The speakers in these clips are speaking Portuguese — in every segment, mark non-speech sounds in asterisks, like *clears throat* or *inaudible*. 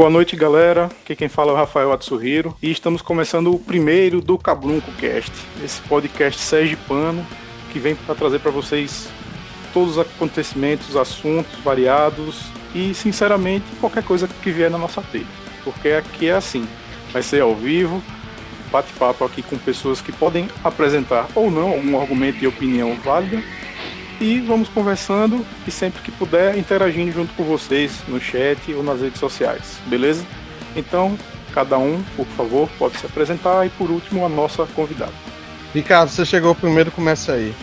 Boa noite, galera. Aqui quem fala é o Rafael Atsuhiro e estamos começando o primeiro do Cabrunco Cast, esse podcast sergipano que vem para trazer para vocês todos os acontecimentos, assuntos variados e, sinceramente, qualquer coisa que vier na nossa telha. Porque aqui é assim, vai ser ao vivo, bate-papo aqui com pessoas que podem apresentar ou não um argumento e opinião válida e vamos conversando e sempre que puder interagindo junto com vocês no chat ou nas redes sociais, beleza? Então, cada um, por favor, pode se apresentar e por último a nossa convidada. Ricardo, você chegou primeiro, começa aí.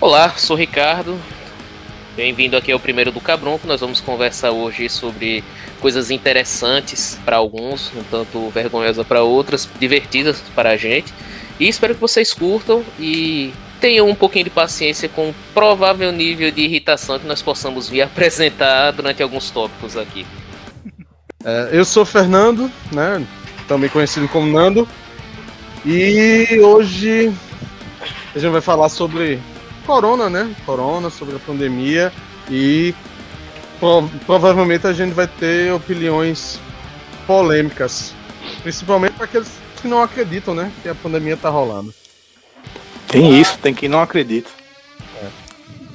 Olá, sou Ricardo. Bem-vindo aqui ao primeiro do Cabronco. Nós vamos conversar hoje sobre coisas interessantes para alguns, um tanto vergonhosa para outras, divertidas para a gente. E espero que vocês curtam e tenham um pouquinho de paciência com o provável nível de irritação que nós possamos vir *laughs* apresentar durante alguns tópicos aqui. É, eu sou Fernando, né? Também conhecido como Nando. E hoje a gente vai falar sobre corona, né? Corona, sobre a pandemia e pro provavelmente a gente vai ter opiniões polêmicas, principalmente para aqueles que não acreditam, né? Que a pandemia tá rolando. Tem Olá. isso, tem quem não acredita. É.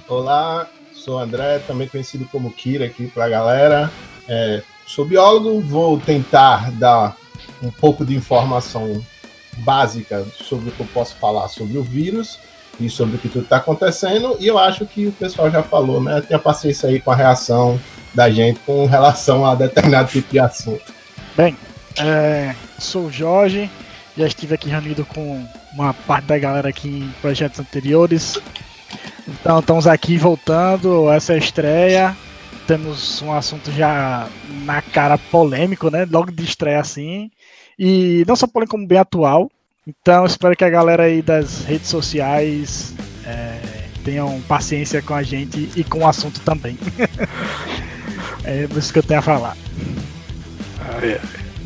Olá, sou André, também conhecido como Kira aqui para a galera. É, sou biólogo, vou tentar dar um pouco de informação básica sobre o que eu posso falar sobre o vírus e sobre o que tudo está acontecendo. E eu acho que o pessoal já falou, né? Tenha paciência aí com a reação da gente com relação a determinado tipo de assunto. Bem, é, sou o Jorge, já estive aqui reunido com uma parte da galera aqui em projetos anteriores. Então estamos aqui voltando, essa é a estreia. Temos um assunto já na cara polêmico, né? Logo de estreia assim. E não só polêmico, como bem atual. Então espero que a galera aí das redes sociais é, tenham paciência com a gente e com o assunto também. *laughs* é isso que eu tenho a falar.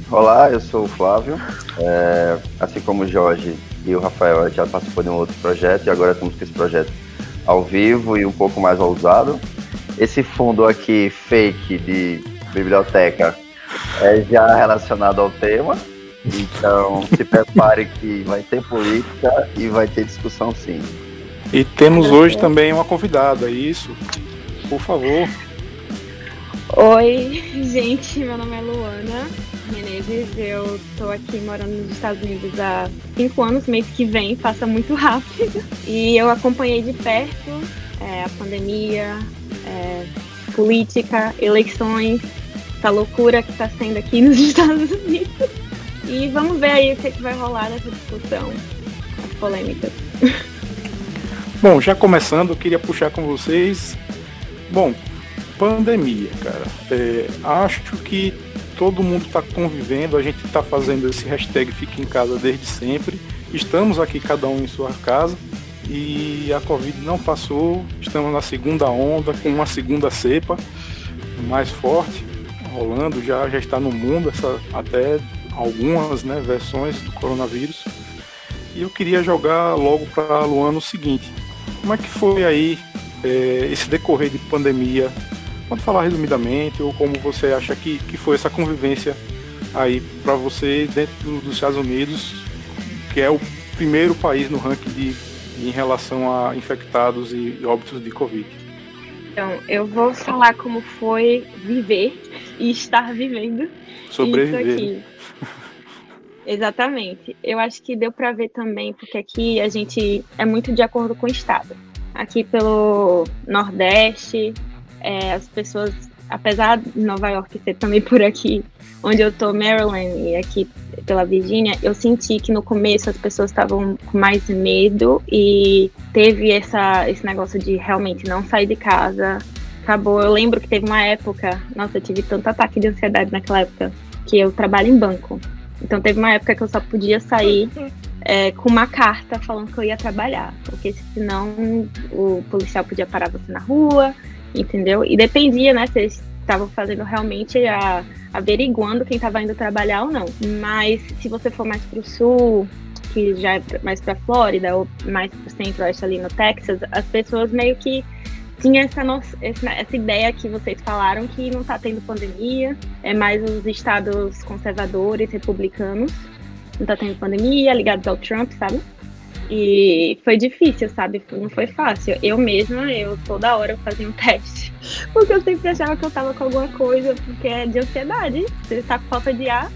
Olá, eu sou o Flávio. É, assim como o Jorge e o Rafael já participou de um outro projeto e agora estamos com esse projeto ao vivo e um pouco mais ousado. Esse fundo aqui, fake, de biblioteca, é já relacionado ao tema. Então se prepare *laughs* que vai ter política e vai ter discussão sim. E temos hoje também uma convidada, é isso? Por favor. Oi, gente, meu nome é Luana. Menezes. Eu tô aqui morando nos Estados Unidos há cinco anos, mês que vem, passa muito rápido. *laughs* E eu acompanhei de perto é, a pandemia, é, política, eleições, essa loucura que está sendo aqui *laughs* nos Estados Unidos. E vamos ver aí o que, é que vai rolar nessa discussão, as polêmicas. *laughs* Bom, já começando, eu queria puxar com vocês. Bom, pandemia, cara. É, acho que todo mundo está convivendo, a gente está fazendo esse hashtag Fique em Casa desde sempre. Estamos aqui cada um em sua casa e a Covid não passou. Estamos na segunda onda com uma segunda cepa mais forte rolando, já, já está no mundo essa, até algumas né, versões do coronavírus. E eu queria jogar logo para Luana o seguinte: como é que foi aí é, esse decorrer de pandemia Pode falar resumidamente ou como você acha que, que foi essa convivência aí para você dentro dos Estados Unidos, que é o primeiro país no ranking de, em relação a infectados e óbitos de Covid. Então, eu vou falar como foi viver e estar vivendo Sobreviver. isso aqui. *laughs* Exatamente. Eu acho que deu para ver também, porque aqui a gente é muito de acordo com o estado. Aqui pelo Nordeste, é, as pessoas, apesar de Nova York ser também por aqui, onde eu tô, Maryland, e aqui pela Virgínia, eu senti que no começo as pessoas estavam com mais medo e teve essa, esse negócio de realmente não sair de casa. Acabou. Eu lembro que teve uma época, nossa, eu tive tanto ataque de ansiedade naquela época, que eu trabalho em banco. Então teve uma época que eu só podia sair é, com uma carta falando que eu ia trabalhar, porque senão o policial podia parar você na rua, entendeu? E dependia, né, se eles estavam fazendo realmente a averiguando quem estava indo trabalhar ou não. Mas se você for mais para o sul, que já é mais para Flórida ou mais para o centro-oeste ali no Texas, as pessoas meio que tinha essa, no... essa ideia que vocês falaram que não está tendo pandemia, é mais os estados conservadores, republicanos, não está tendo pandemia, ligados ao Trump, sabe? E foi difícil, sabe? Não foi fácil. Eu mesma, eu toda hora fazia um teste. *laughs* Porque eu sempre achava que eu tava com alguma coisa, porque é de ansiedade. Você tá com falta de ar,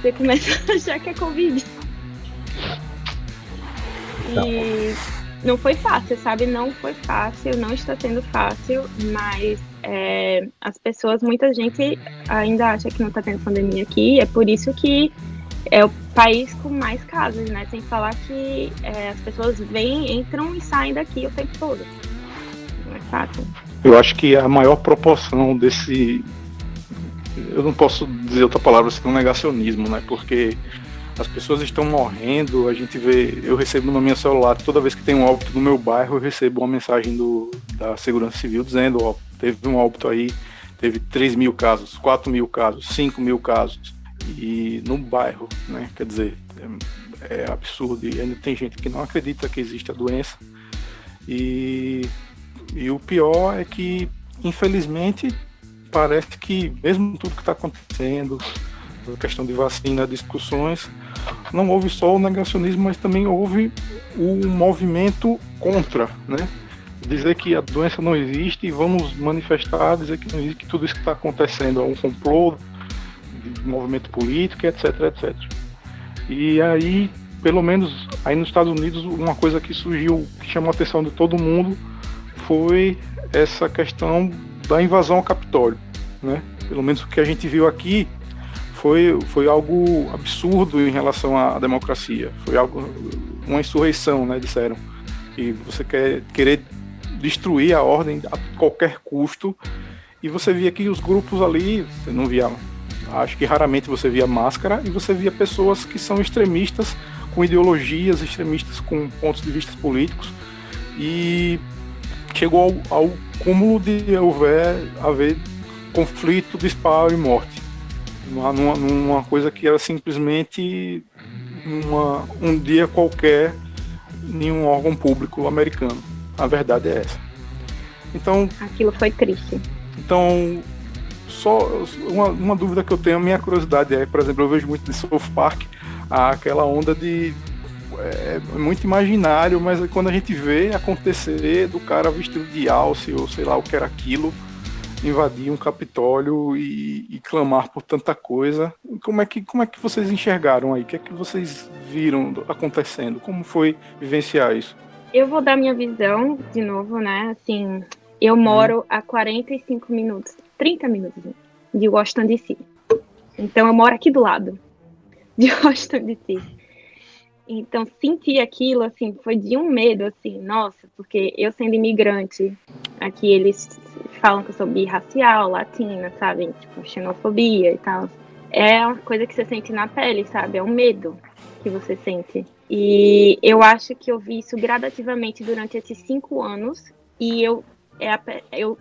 você começa *laughs* a achar que é Covid. E não foi fácil, sabe? Não foi fácil, não está sendo fácil, mas é, as pessoas, muita gente ainda acha que não está tendo pandemia aqui, é por isso que é o país com mais casos, né? Sem falar que é, as pessoas vêm, entram e saem daqui o tempo todo. Não é fácil. Eu acho que a maior proporção desse. Eu não posso dizer outra palavra senão negacionismo, né? Porque as pessoas estão morrendo, a gente vê, eu recebo no meu celular, toda vez que tem um óbito no meu bairro, eu recebo uma mensagem do, da Segurança Civil dizendo, ó, teve um óbito aí, teve 3 mil casos, 4 mil casos, 5 mil casos, e no bairro, né, quer dizer, é, é absurdo, e ainda tem gente que não acredita que existe a doença, e, e o pior é que, infelizmente, parece que mesmo tudo que está acontecendo, a questão de vacina, discussões, não houve só o negacionismo, mas também houve o movimento contra, né? Dizer que a doença não existe e vamos manifestar, dizer que não existe, que tudo isso que está acontecendo é um complô de movimento político, etc, etc. E aí, pelo menos aí nos Estados Unidos, uma coisa que surgiu, que chamou a atenção de todo mundo, foi essa questão da invasão ao Capitólio, né? Pelo menos o que a gente viu aqui foi, foi algo absurdo em relação à democracia. Foi algo, uma insurreição, né, disseram. E você quer querer destruir a ordem a qualquer custo. E você via que os grupos ali, você não via, acho que raramente você via máscara, e você via pessoas que são extremistas, com ideologias extremistas, com pontos de vista políticos. E chegou ao, ao cúmulo de houver, haver conflito, disparo e morte numa, numa coisa que era simplesmente uma, um dia qualquer em um órgão público americano. A verdade é essa. Então. Aquilo foi triste. Então, só uma, uma dúvida que eu tenho, a minha curiosidade é, por exemplo, eu vejo muito de South Park aquela onda de é, muito imaginário, mas quando a gente vê acontecer do cara vestido de alce ou sei lá o que era aquilo, invadir um Capitólio e, e, clamar por tanta coisa. Como é, que, como é que vocês enxergaram aí? O que é que vocês viram acontecendo? Como foi vivenciar isso? Eu vou dar minha visão de novo, né? Assim, eu moro hum. a 45 minutos, 30 minutos de Washington DC. Então eu moro aqui do lado de *laughs* Washington DC. Então sentir aquilo assim foi de um medo assim, nossa, porque eu sendo imigrante, aqui eles falam que eu sou birracial, latina, sabe? Tipo, xenofobia e tal. É uma coisa que você sente na pele, sabe? É um medo que você sente. E eu acho que eu vi isso gradativamente durante esses cinco anos. E eu, é, eu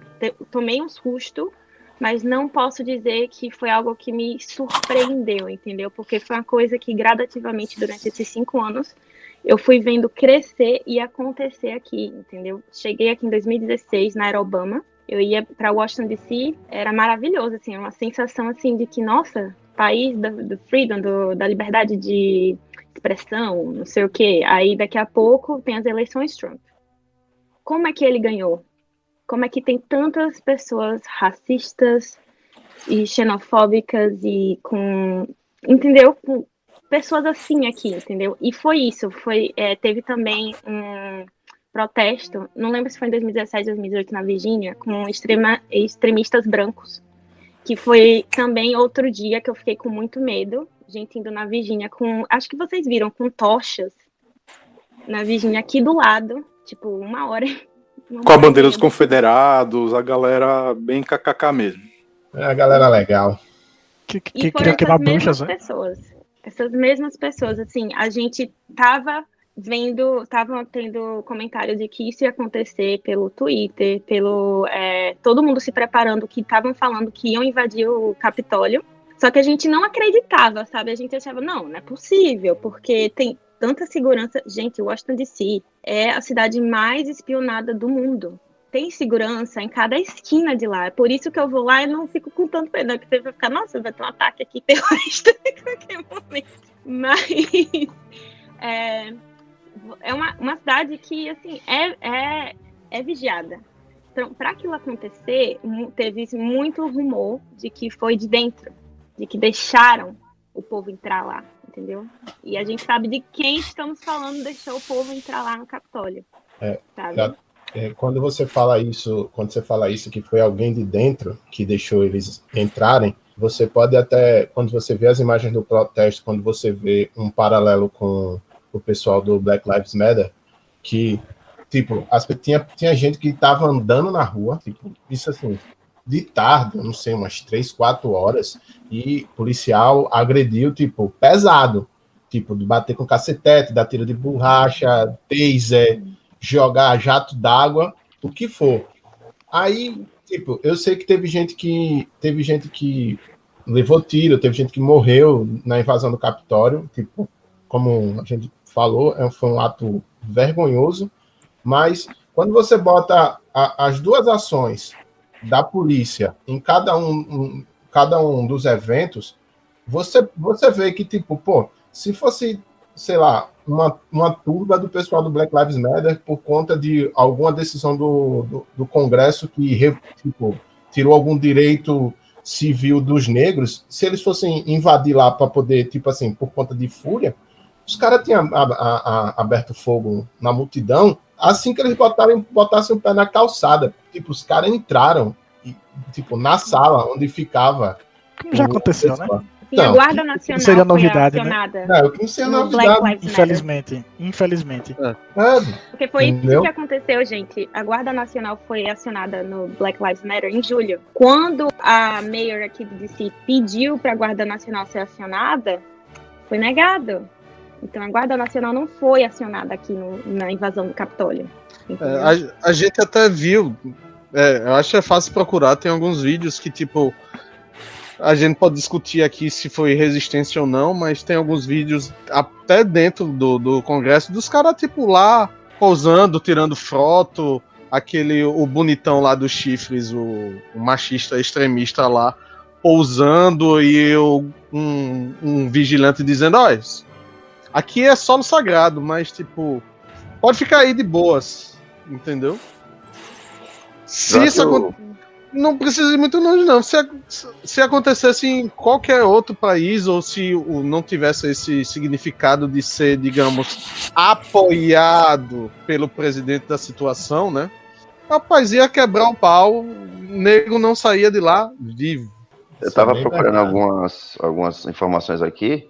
tomei um susto, mas não posso dizer que foi algo que me surpreendeu, entendeu? Porque foi uma coisa que gradativamente durante esses cinco anos eu fui vendo crescer e acontecer aqui, entendeu? Cheguei aqui em 2016 na Aerobama eu ia para Washington DC, era maravilhoso, assim, uma sensação assim de que, nossa, país do, do freedom, do, da liberdade de expressão, não sei o quê. Aí daqui a pouco tem as eleições Trump. Como é que ele ganhou? Como é que tem tantas pessoas racistas e xenofóbicas e com, entendeu? Com pessoas assim aqui, entendeu? E foi isso. Foi, é, teve também um protesto, não lembro se foi em 2017, 2018 na Virgínia, com extrema, extremistas brancos, que foi também outro dia que eu fiquei com muito medo, gente indo na Virgínia com, acho que vocês viram, com tochas na Virgínia aqui do lado, tipo, uma hora. Com a bandeira dos confederados, a galera bem kkk mesmo. É a galera legal. Que, que, e foram essas mesmas né? pessoas. Essas mesmas pessoas, assim, a gente tava vendo, estavam tendo comentário de que isso ia acontecer pelo Twitter, pelo é, todo mundo se preparando, que estavam falando que iam invadir o Capitólio. Só que a gente não acreditava, sabe? A gente achava, não, não é possível, porque tem tanta segurança. Gente, Washington DC é a cidade mais espionada do mundo. tem segurança em cada esquina de lá. É por isso que eu vou lá e não fico com tanto medo, porque você vai ficar, nossa, vai ter um ataque aqui terrorista *laughs* em qualquer momento. Mas *laughs* é, é uma, uma cidade que, assim, é, é, é vigiada. Então, para aquilo acontecer, teve muito rumor de que foi de dentro, de que deixaram o povo entrar lá, entendeu? E a gente sabe de quem estamos falando deixou o povo entrar lá no Capitólio. É, sabe? É, quando você fala isso, quando você fala isso que foi alguém de dentro que deixou eles entrarem, você pode até, quando você vê as imagens do protesto, quando você vê um paralelo com o pessoal do Black Lives Matter, que tipo, as, tinha, tinha gente que estava andando na rua, tipo, isso assim, de tarde, não sei, umas três, quatro horas, e policial agrediu, tipo, pesado, tipo, de bater com cacetete, dar tiro de borracha, taser, jogar jato d'água, o que for. Aí, tipo, eu sei que teve gente que teve gente que levou tiro, teve gente que morreu na invasão do Capitólio, tipo, como a gente falou, é foi um ato vergonhoso, mas quando você bota a, as duas ações da polícia em cada um, um, cada um dos eventos, você, você vê que, tipo, pô, se fosse, sei lá, uma, uma turba do pessoal do Black Lives Matter por conta de alguma decisão do, do, do Congresso que tipo, tirou algum direito civil dos negros, se eles fossem invadir lá para poder, tipo assim, por conta de fúria, os caras tinham aberto fogo na multidão assim que eles botaram, botassem o pé na calçada. Tipo, os caras entraram, e, tipo, na sala onde ficava. Como já aconteceu, né? Sim, a Guarda Nacional seria novidade, foi acionada. Né? Não, que não seria novidade. Infelizmente. Infelizmente. É. é. Porque foi Entendeu? isso que aconteceu, gente. A Guarda Nacional foi acionada no Black Lives Matter em julho. Quando a mayor aqui de DC pediu para a Guarda Nacional ser acionada, foi negado. Então a Guarda Nacional não foi acionada aqui no, na invasão do Capitólio. É, a, a, gente até viu. É, eu acho que é fácil procurar, tem alguns vídeos que, tipo, a gente pode discutir aqui se foi resistência ou não, mas tem alguns vídeos até dentro do, do Congresso dos caras, tipo, lá pousando, tirando foto, aquele, o bonitão lá dos chifres, o, o machista extremista lá, pousando e o, um, um vigilante dizendo, olha, aqui é solo sagrado, mas, tipo, pode ficar aí de boas, entendeu? Se isso acontecer não precisa ir muito longe, não. Se, se acontecesse em qualquer outro país, ou se não tivesse esse significado de ser, digamos, apoiado pelo presidente da situação, né? Rapaz, ia quebrar o pau, o nego não saía de lá vivo. Eu estava procurando algumas, algumas informações aqui.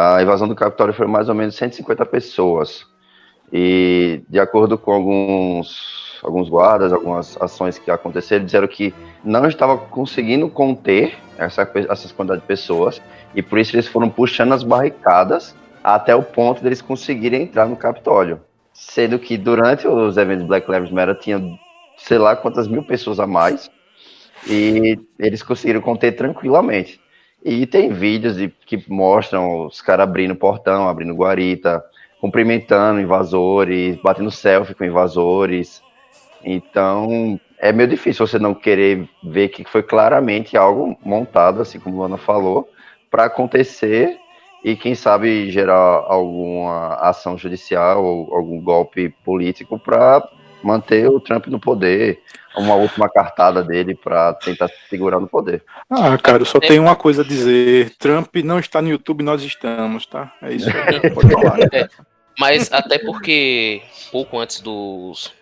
A invasão do Capitólio foi mais ou menos 150 pessoas. E, de acordo com alguns alguns guardas, algumas ações que aconteceram, disseram que não estava conseguindo conter essa, essas quantidade de pessoas e por isso eles foram puxando as barricadas até o ponto deles conseguirem entrar no Capitólio. Sendo que durante os eventos Black Lives Matter tinha sei lá quantas mil pessoas a mais e eles conseguiram conter tranquilamente. E tem vídeos de, que mostram os caras abrindo portão, abrindo guarita, cumprimentando invasores, batendo selfie com invasores. Então, é meio difícil você não querer ver que foi claramente algo montado, assim como a Ana falou, para acontecer e quem sabe gerar alguma ação judicial ou algum golpe político para manter o Trump no poder, uma última cartada dele para tentar segurar no poder. Ah, cara, eu só tenho uma coisa a dizer: Trump não está no YouTube, nós estamos, tá? É isso. *laughs* Pode falar. É, mas até porque pouco antes dos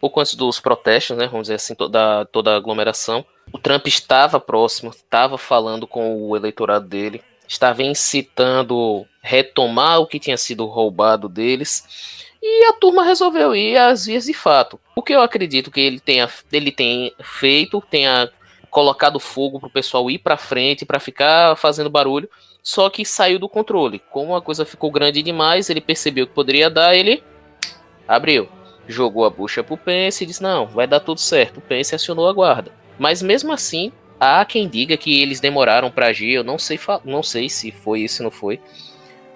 pouco antes dos protestos, né, vamos dizer assim, toda, toda a aglomeração, o Trump estava próximo, estava falando com o eleitorado dele, estava incitando retomar o que tinha sido roubado deles, e a turma resolveu ir às vias de fato. O que eu acredito que ele tenha, ele tenha feito, tenha colocado fogo para o pessoal ir para frente, para ficar fazendo barulho, só que saiu do controle. Como a coisa ficou grande demais, ele percebeu que poderia dar, ele abriu jogou a bucha pro Pence e disse: Não, vai dar tudo certo. O Pence acionou a guarda. Mas mesmo assim, há quem diga que eles demoraram para agir. Eu não sei, não sei se foi isso não foi.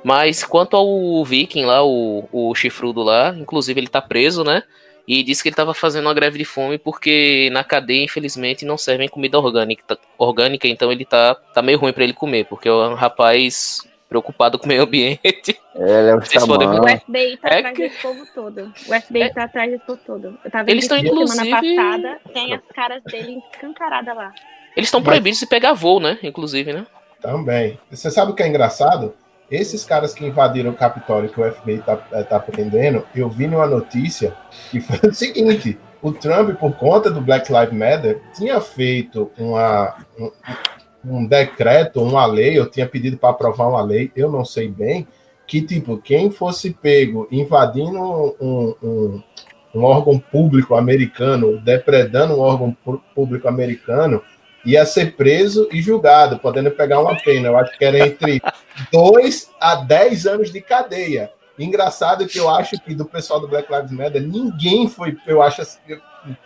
Mas quanto ao Viking lá, o, o chifrudo lá, inclusive ele tá preso, né? e disse que ele estava fazendo uma greve de fome porque na cadeia, infelizmente, não servem comida orgânica, orgânica então ele tá, tá meio ruim para ele comer, porque é um rapaz preocupado *laughs* com o meio ambiente. Ele é o O FBI tá É atrás que- desse povo todo. O FBI É. tá atrás desse povo todo. Eu tava vendo Eles estão, isso semana inclusive- passada, tem as caras dele escancaradas lá. Eles estão proibidos de pegar voo, né? Inclusive, né? Também. Você sabe o que é engraçado? Esses caras que invadiram o Capitólio, que o FBI tá, eh, tá prendendo, eu vi numa notícia que foi o seguinte: o Trump, por conta do Black Lives Matter, tinha feito uma, um, um decreto, uma lei, eu tinha pedido para aprovar uma lei, eu não sei bem, que tipo, quem fosse pego invadindo um, um, um órgão público americano, depredando um órgão público americano, ia ser preso e julgado, podendo pegar uma pena. Eu acho que era entre 2 a 10 anos de cadeia. Engraçado que eu acho que do pessoal do Black Lives Matter, ninguém foi, eu acho, assim, eu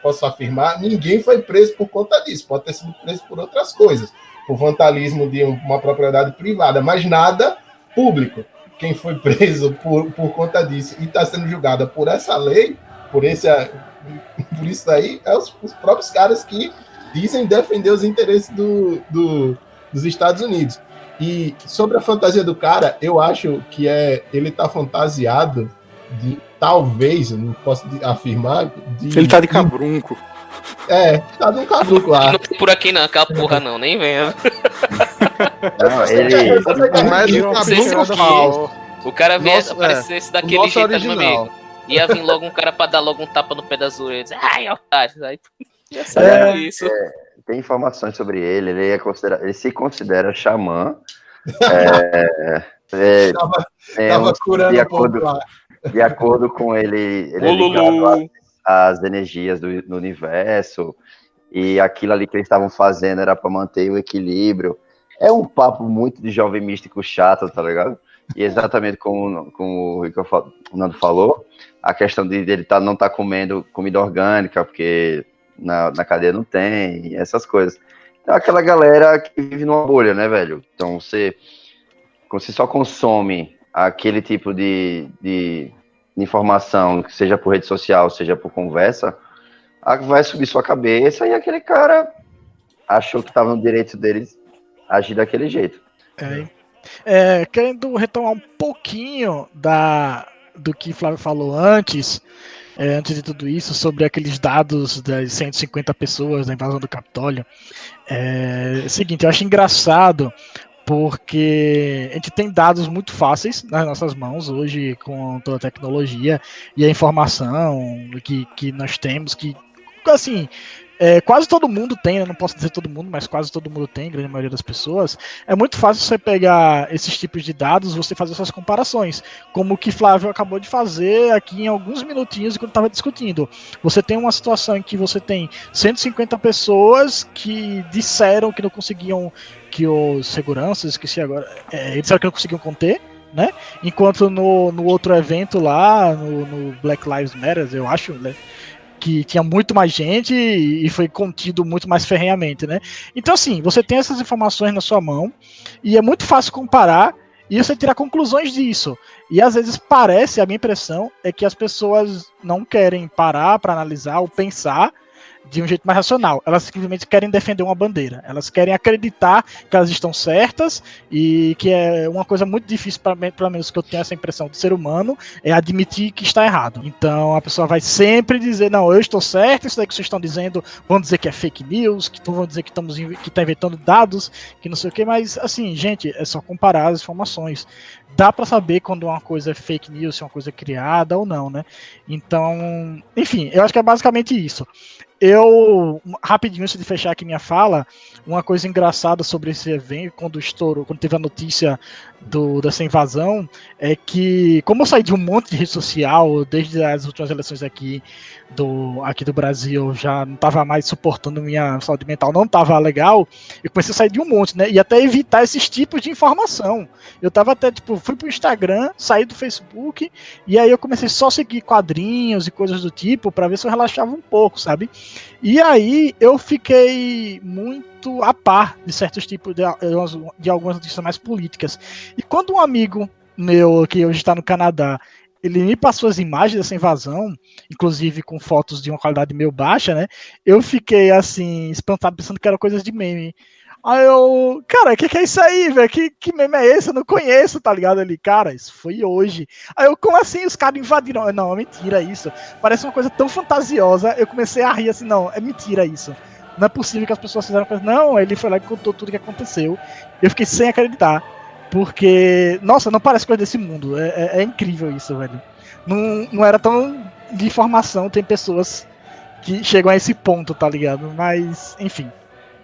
posso afirmar, ninguém foi preso por conta disso. Pode ter sido preso por outras coisas, por vandalismo de um- uma propriedade privada, mas nada público. Quem foi preso por, por conta disso e está sendo julgada por essa lei, por, esse, por isso aí, é os, os próprios caras que dizem defender os interesses do, do- dos Estados Unidos. E sobre a fantasia do cara, eu acho que é ele tá fantasiado de talvez, eu não posso afirmar, de, Ele tá de cabrunco. é, tá de um E lá. não tem por aqui não, aquela porra não, nem venha. Não, ele, Mas o não é falso. O cara vinha Nossa, aparecesse O daquele jeito, tá, meu original. amigo. Ia vir logo um cara pra dar logo um tapa no pé da zoeira. Dizer, Ai, otário. Aí, É. isso. tem informações sobre ele, ele, é considera- ele se considera xamã. É, é, Tava, é, tava curando de acordo, lá. de acordo com ele, ele é às energias do, do universo e aquilo ali que eles estavam fazendo era para manter o equilíbrio. É um papo muito de jovem místico chato, tá ligado? E exatamente como, como o, Rico Nando falou, a questão de ele tá, não estar comendo comida orgânica, porque na, na cadeia não tem, essas coisas. É aquela galera que vive numa bolha, né, velho? Então você, você só consome aquele tipo de, de informação, que seja por rede social, seja por conversa, vai subir sua cabeça e aquele cara achou que estava no direito deles agir daquele jeito. É, é, querendo retomar um pouquinho da, do que Flávio falou antes, é, antes de tudo isso, sobre aqueles dados das 150 pessoas da invasão do Capitólio. É, é seguinte, eu acho engraçado porque a gente tem dados muito fáceis nas nossas mãos hoje com toda a tecnologia e a informação que, que nós temos, que assim, é, quase todo mundo tem, né? não posso dizer todo mundo, mas quase todo mundo tem, grande maioria das pessoas. É muito fácil você pegar esses tipos de dados, você fazer essas comparações, como o que Flávio acabou de fazer aqui em alguns minutinhos quando estava discutindo. Você tem uma situação em que você tem 150 pessoas que disseram que não conseguiam, que os seguranças, esqueci agora, é, eles disseram que não conseguiam conter. Né? Enquanto no, no outro evento lá, no, no Black Lives Matter, eu acho, né? Que tinha muito mais gente e foi contido muito mais ferrenhamente, né? Então, assim, você tem essas informações na sua mão e é muito fácil comparar e você tirar conclusões disso. E às vezes parece, a minha impressão é que as pessoas não querem parar para analisar ou pensar de um jeito mais racional. Elas simplesmente querem defender uma bandeira. Elas querem acreditar que elas estão certas e que é uma coisa muito difícil, para pelo menos que eu tenho essa impressão do ser humano, é admitir que está errado. Então a pessoa vai sempre dizer: não, eu estou certo, isso daí que vocês estão dizendo, vão dizer que é fake news, que vão dizer que estamos que está inventando dados, que não sei o que, mas assim, gente, é só comparar as informações. Dá para saber quando uma coisa é fake news, se é uma coisa criada ou não, né? Então, enfim, eu acho que é basicamente isso. Eu, rapidinho, antes de fechar aqui minha fala, uma coisa engraçada sobre esse evento, quando estourou, quando teve a notícia do, dessa invasão, é que, como eu saí de um monte de rede social, desde as últimas eleições aqui do, aqui do Brasil, já não estava mais suportando minha saúde mental, não estava legal, eu comecei a sair de um monte, né? E até evitar esses tipos de informação. Eu tava até, tipo, fui pro Instagram, saí do Facebook, e aí eu comecei só a seguir quadrinhos e coisas do tipo, para ver se eu relaxava um pouco, sabe? E aí eu fiquei muito a par de certos tipos de, de algumas notícias mais políticas. E quando um amigo meu, que hoje está no Canadá, ele me passou as imagens dessa invasão, inclusive com fotos de uma qualidade meio baixa, né? Eu fiquei assim, espantado, pensando que era coisas de meme. Aí eu, cara, o que, que é isso aí, velho? Que, que meme é esse? Eu não conheço, tá ligado? Ali, cara, isso foi hoje. Aí eu, como assim os caras invadiram? Não, é mentira isso. Parece uma coisa tão fantasiosa. Eu comecei a rir assim, não, é mentira isso. Não é possível que as pessoas fizeram coisa. Não, ele foi lá e contou tudo o que aconteceu. Eu fiquei sem acreditar. Porque, nossa, não parece coisa desse mundo. É, é, é incrível isso, velho. Não, não era tão de informação. Tem pessoas que chegam a esse ponto, tá ligado? Mas, enfim.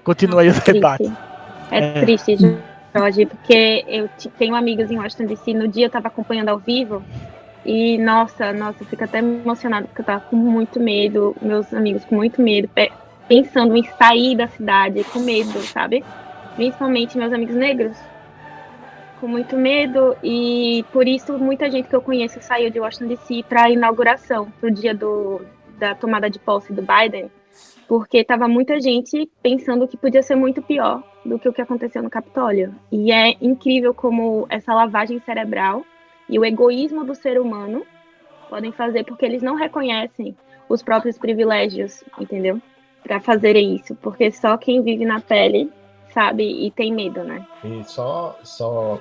Continua aí o debate. É, é, triste, Jorge, porque eu tenho amigos em Washington DC. No dia eu tava acompanhando ao vivo. E, nossa, nossa, eu fico até emocionado porque eu tava com muito medo. Meus amigos com muito medo. Pensando em sair da cidade com medo, sabe? Principalmente meus amigos negros com muito medo e por isso muita gente que eu conheço saiu de Washington DC para a inauguração, para o dia do, da tomada de posse do Biden, porque estava muita gente pensando que podia ser muito pior do que o que aconteceu no Capitólio. E é incrível como essa lavagem cerebral e o egoísmo do ser humano podem fazer porque eles não reconhecem os próprios privilégios, entendeu? Para fazerem isso, porque só quem vive na pele sabe e tem medo, né? E só, só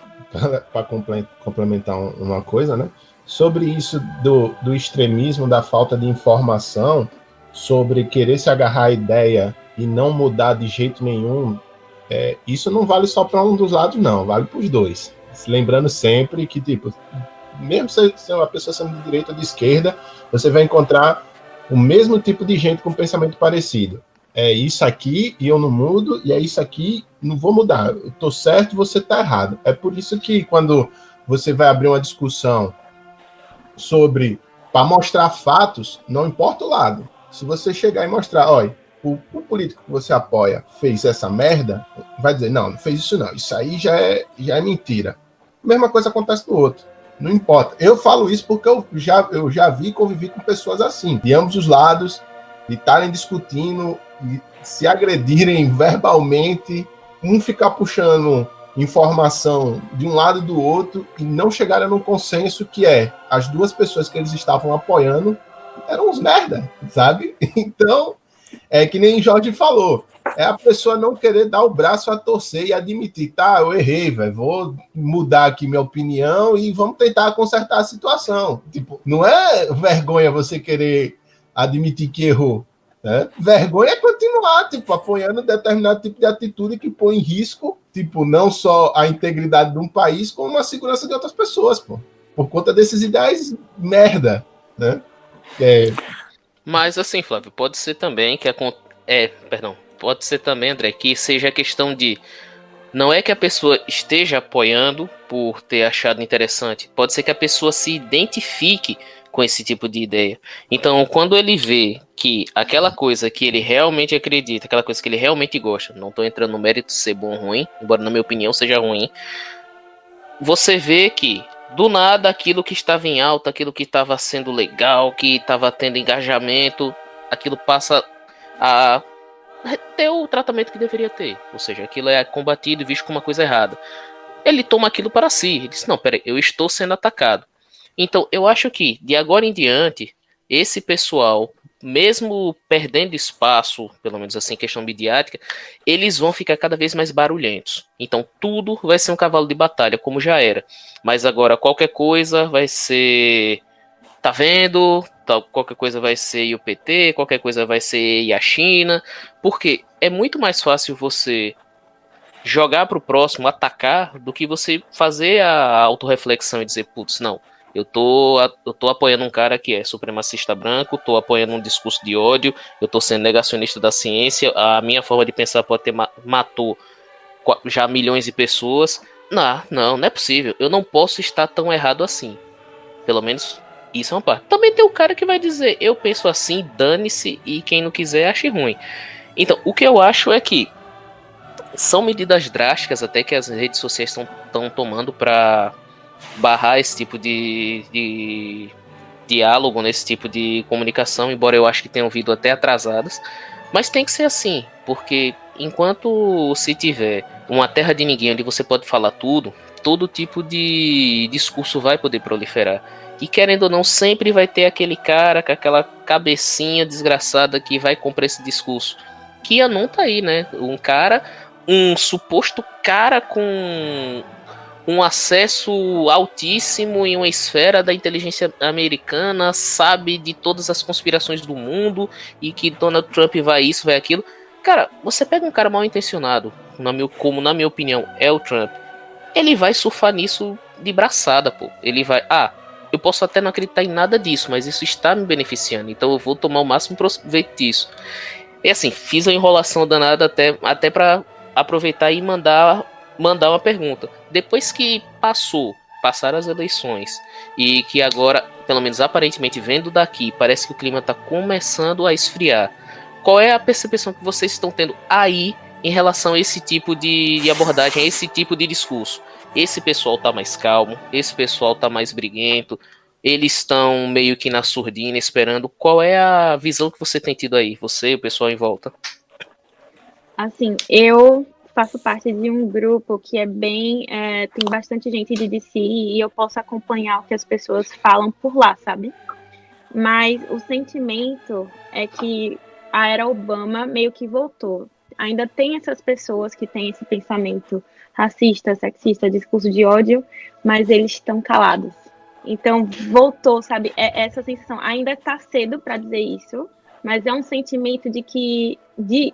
para complementar uma coisa, né? Sobre isso do, do extremismo, da falta de informação, sobre querer se agarrar à ideia e não mudar de jeito nenhum, é, isso não vale só para um dos lados, não, vale para os dois. Lembrando sempre que, tipo, mesmo se uma pessoa sendo de direita ou de esquerda, você vai encontrar o mesmo tipo de gente com pensamento parecido é isso aqui e eu não mudo, e é isso aqui, não vou mudar. Eu tô certo, você tá errado. É por isso que quando você vai abrir uma discussão sobre para mostrar fatos, não importa o lado. Se você chegar e mostrar, olha, o, o, político que você apoia fez essa merda, vai dizer, não, não fez isso não, isso aí já é, já é mentira. Mesma coisa acontece do outro. Não importa. Eu falo isso porque eu já, eu já vi e convivi com pessoas assim, de ambos os lados, de estarem discutindo se agredirem *laughs* verbalmente, um ficar puxando informação de um lado e do outro e não chegarem num consenso que é as duas pessoas que eles estavam apoiando eram uns merda, sabe? *laughs* Então, é que nem Jorge falou, é a pessoa não querer dar o braço a torcer e admitir, tá, eu errei, velho, vou mudar aqui minha opinião e vamos tentar consertar a situação. Tipo, não é vergonha você querer admitir que errou. Né? Vergonha é continuar, tipo, apoiando determinado tipo de atitude que põe em risco, tipo, não só a integridade de um país, como a segurança de outras pessoas, pô. Por conta desses ideais merda, né? É... Mas assim, Flávio, pode ser também que a é, perdão, pode ser também, André, que seja a questão de não é que a pessoa esteja apoiando por ter achado interessante, pode ser que a pessoa se identifique com esse tipo de ideia. Então, quando ele vê que aquela coisa que ele realmente acredita, aquela coisa que ele realmente gosta, não estou entrando no mérito de ser bom ou ruim, embora na minha opinião seja ruim, você vê que do nada aquilo que estava em alta, aquilo que estava sendo legal, que estava tendo engajamento, aquilo passa a ter o tratamento que deveria ter. Ou seja, aquilo é combatido e visto como uma coisa errada. Ele toma aquilo para si. Ele diz: Não, peraí, eu estou sendo atacado. Então, eu acho que de agora em diante, esse pessoal, mesmo perdendo espaço, pelo menos assim, questão midiática, eles vão ficar cada vez mais barulhentos. Então, tudo vai ser um cavalo de batalha, como já era. Mas agora, qualquer coisa vai ser. Tá vendo? Qualquer coisa vai ser o PT, qualquer coisa vai ser a China. Porque é muito mais fácil você jogar para o próximo, atacar, do que você fazer a autorreflexão e dizer, putz, não eu tô, eu tô apoiando um cara que é supremacista branco, tô apoiando um discurso de ódio, eu tô sendo negacionista da ciência, a minha forma de pensar pode ter matou já milhões de pessoas. Não, não, não é possível. Eu não posso estar tão errado assim. Pelo menos isso é uma parte. Também tem o cara que vai dizer, eu penso assim, dane-se, e quem não quiser ache ruim. Então, o que eu acho é que são medidas drásticas até que as redes sociais estão tomando para barrar esse tipo de, de diálogo, nesse tipo de comunicação, embora eu acho que tenham vindo até atrasadas. Mas tem que ser assim, porque enquanto se tiver uma terra de ninguém onde você pode falar tudo, todo tipo de discurso vai poder proliferar. E querendo ou não, sempre vai ter aquele cara com aquela cabecinha desgraçada que vai comprar esse discurso. Que não tá aí, né? Um cara, um suposto cara com um acesso altíssimo em uma esfera da inteligência americana, sabe de todas as conspirações do mundo e que Donald Trump vai isso, vai aquilo. Cara, você pega um cara mal intencionado, como na minha opinião é o Trump, ele vai surfar nisso de braçada, pô. Ele vai, ah, eu posso até não acreditar em nada disso, mas isso está me beneficiando, então eu vou tomar o máximo proveito disso. E assim, fiz a enrolação danada até, até para aproveitar e mandar mandar uma pergunta. Depois que passou, passaram as eleições e que agora, pelo menos aparentemente vendo daqui, parece que o clima está começando a esfriar. Qual é a percepção que vocês estão tendo aí em relação a esse tipo de, abordagem, a esse tipo de discurso? Esse pessoal tá mais calmo, esse pessoal tá mais briguento, eles estão meio que na surdina esperando. Qual é a visão que você tem tido aí, você e o pessoal em volta? Assim, eu faço parte de um grupo que é bem. É, tem bastante gente de DC e eu posso acompanhar o que as pessoas falam por lá, sabe? Mas o sentimento é que a era Obama meio que voltou. Ainda tem essas pessoas que têm esse pensamento racista, sexista, discurso de ódio, mas eles estão calados. Então voltou, sabe? É essa sensação. Ainda está cedo para dizer isso, mas é um sentimento de que de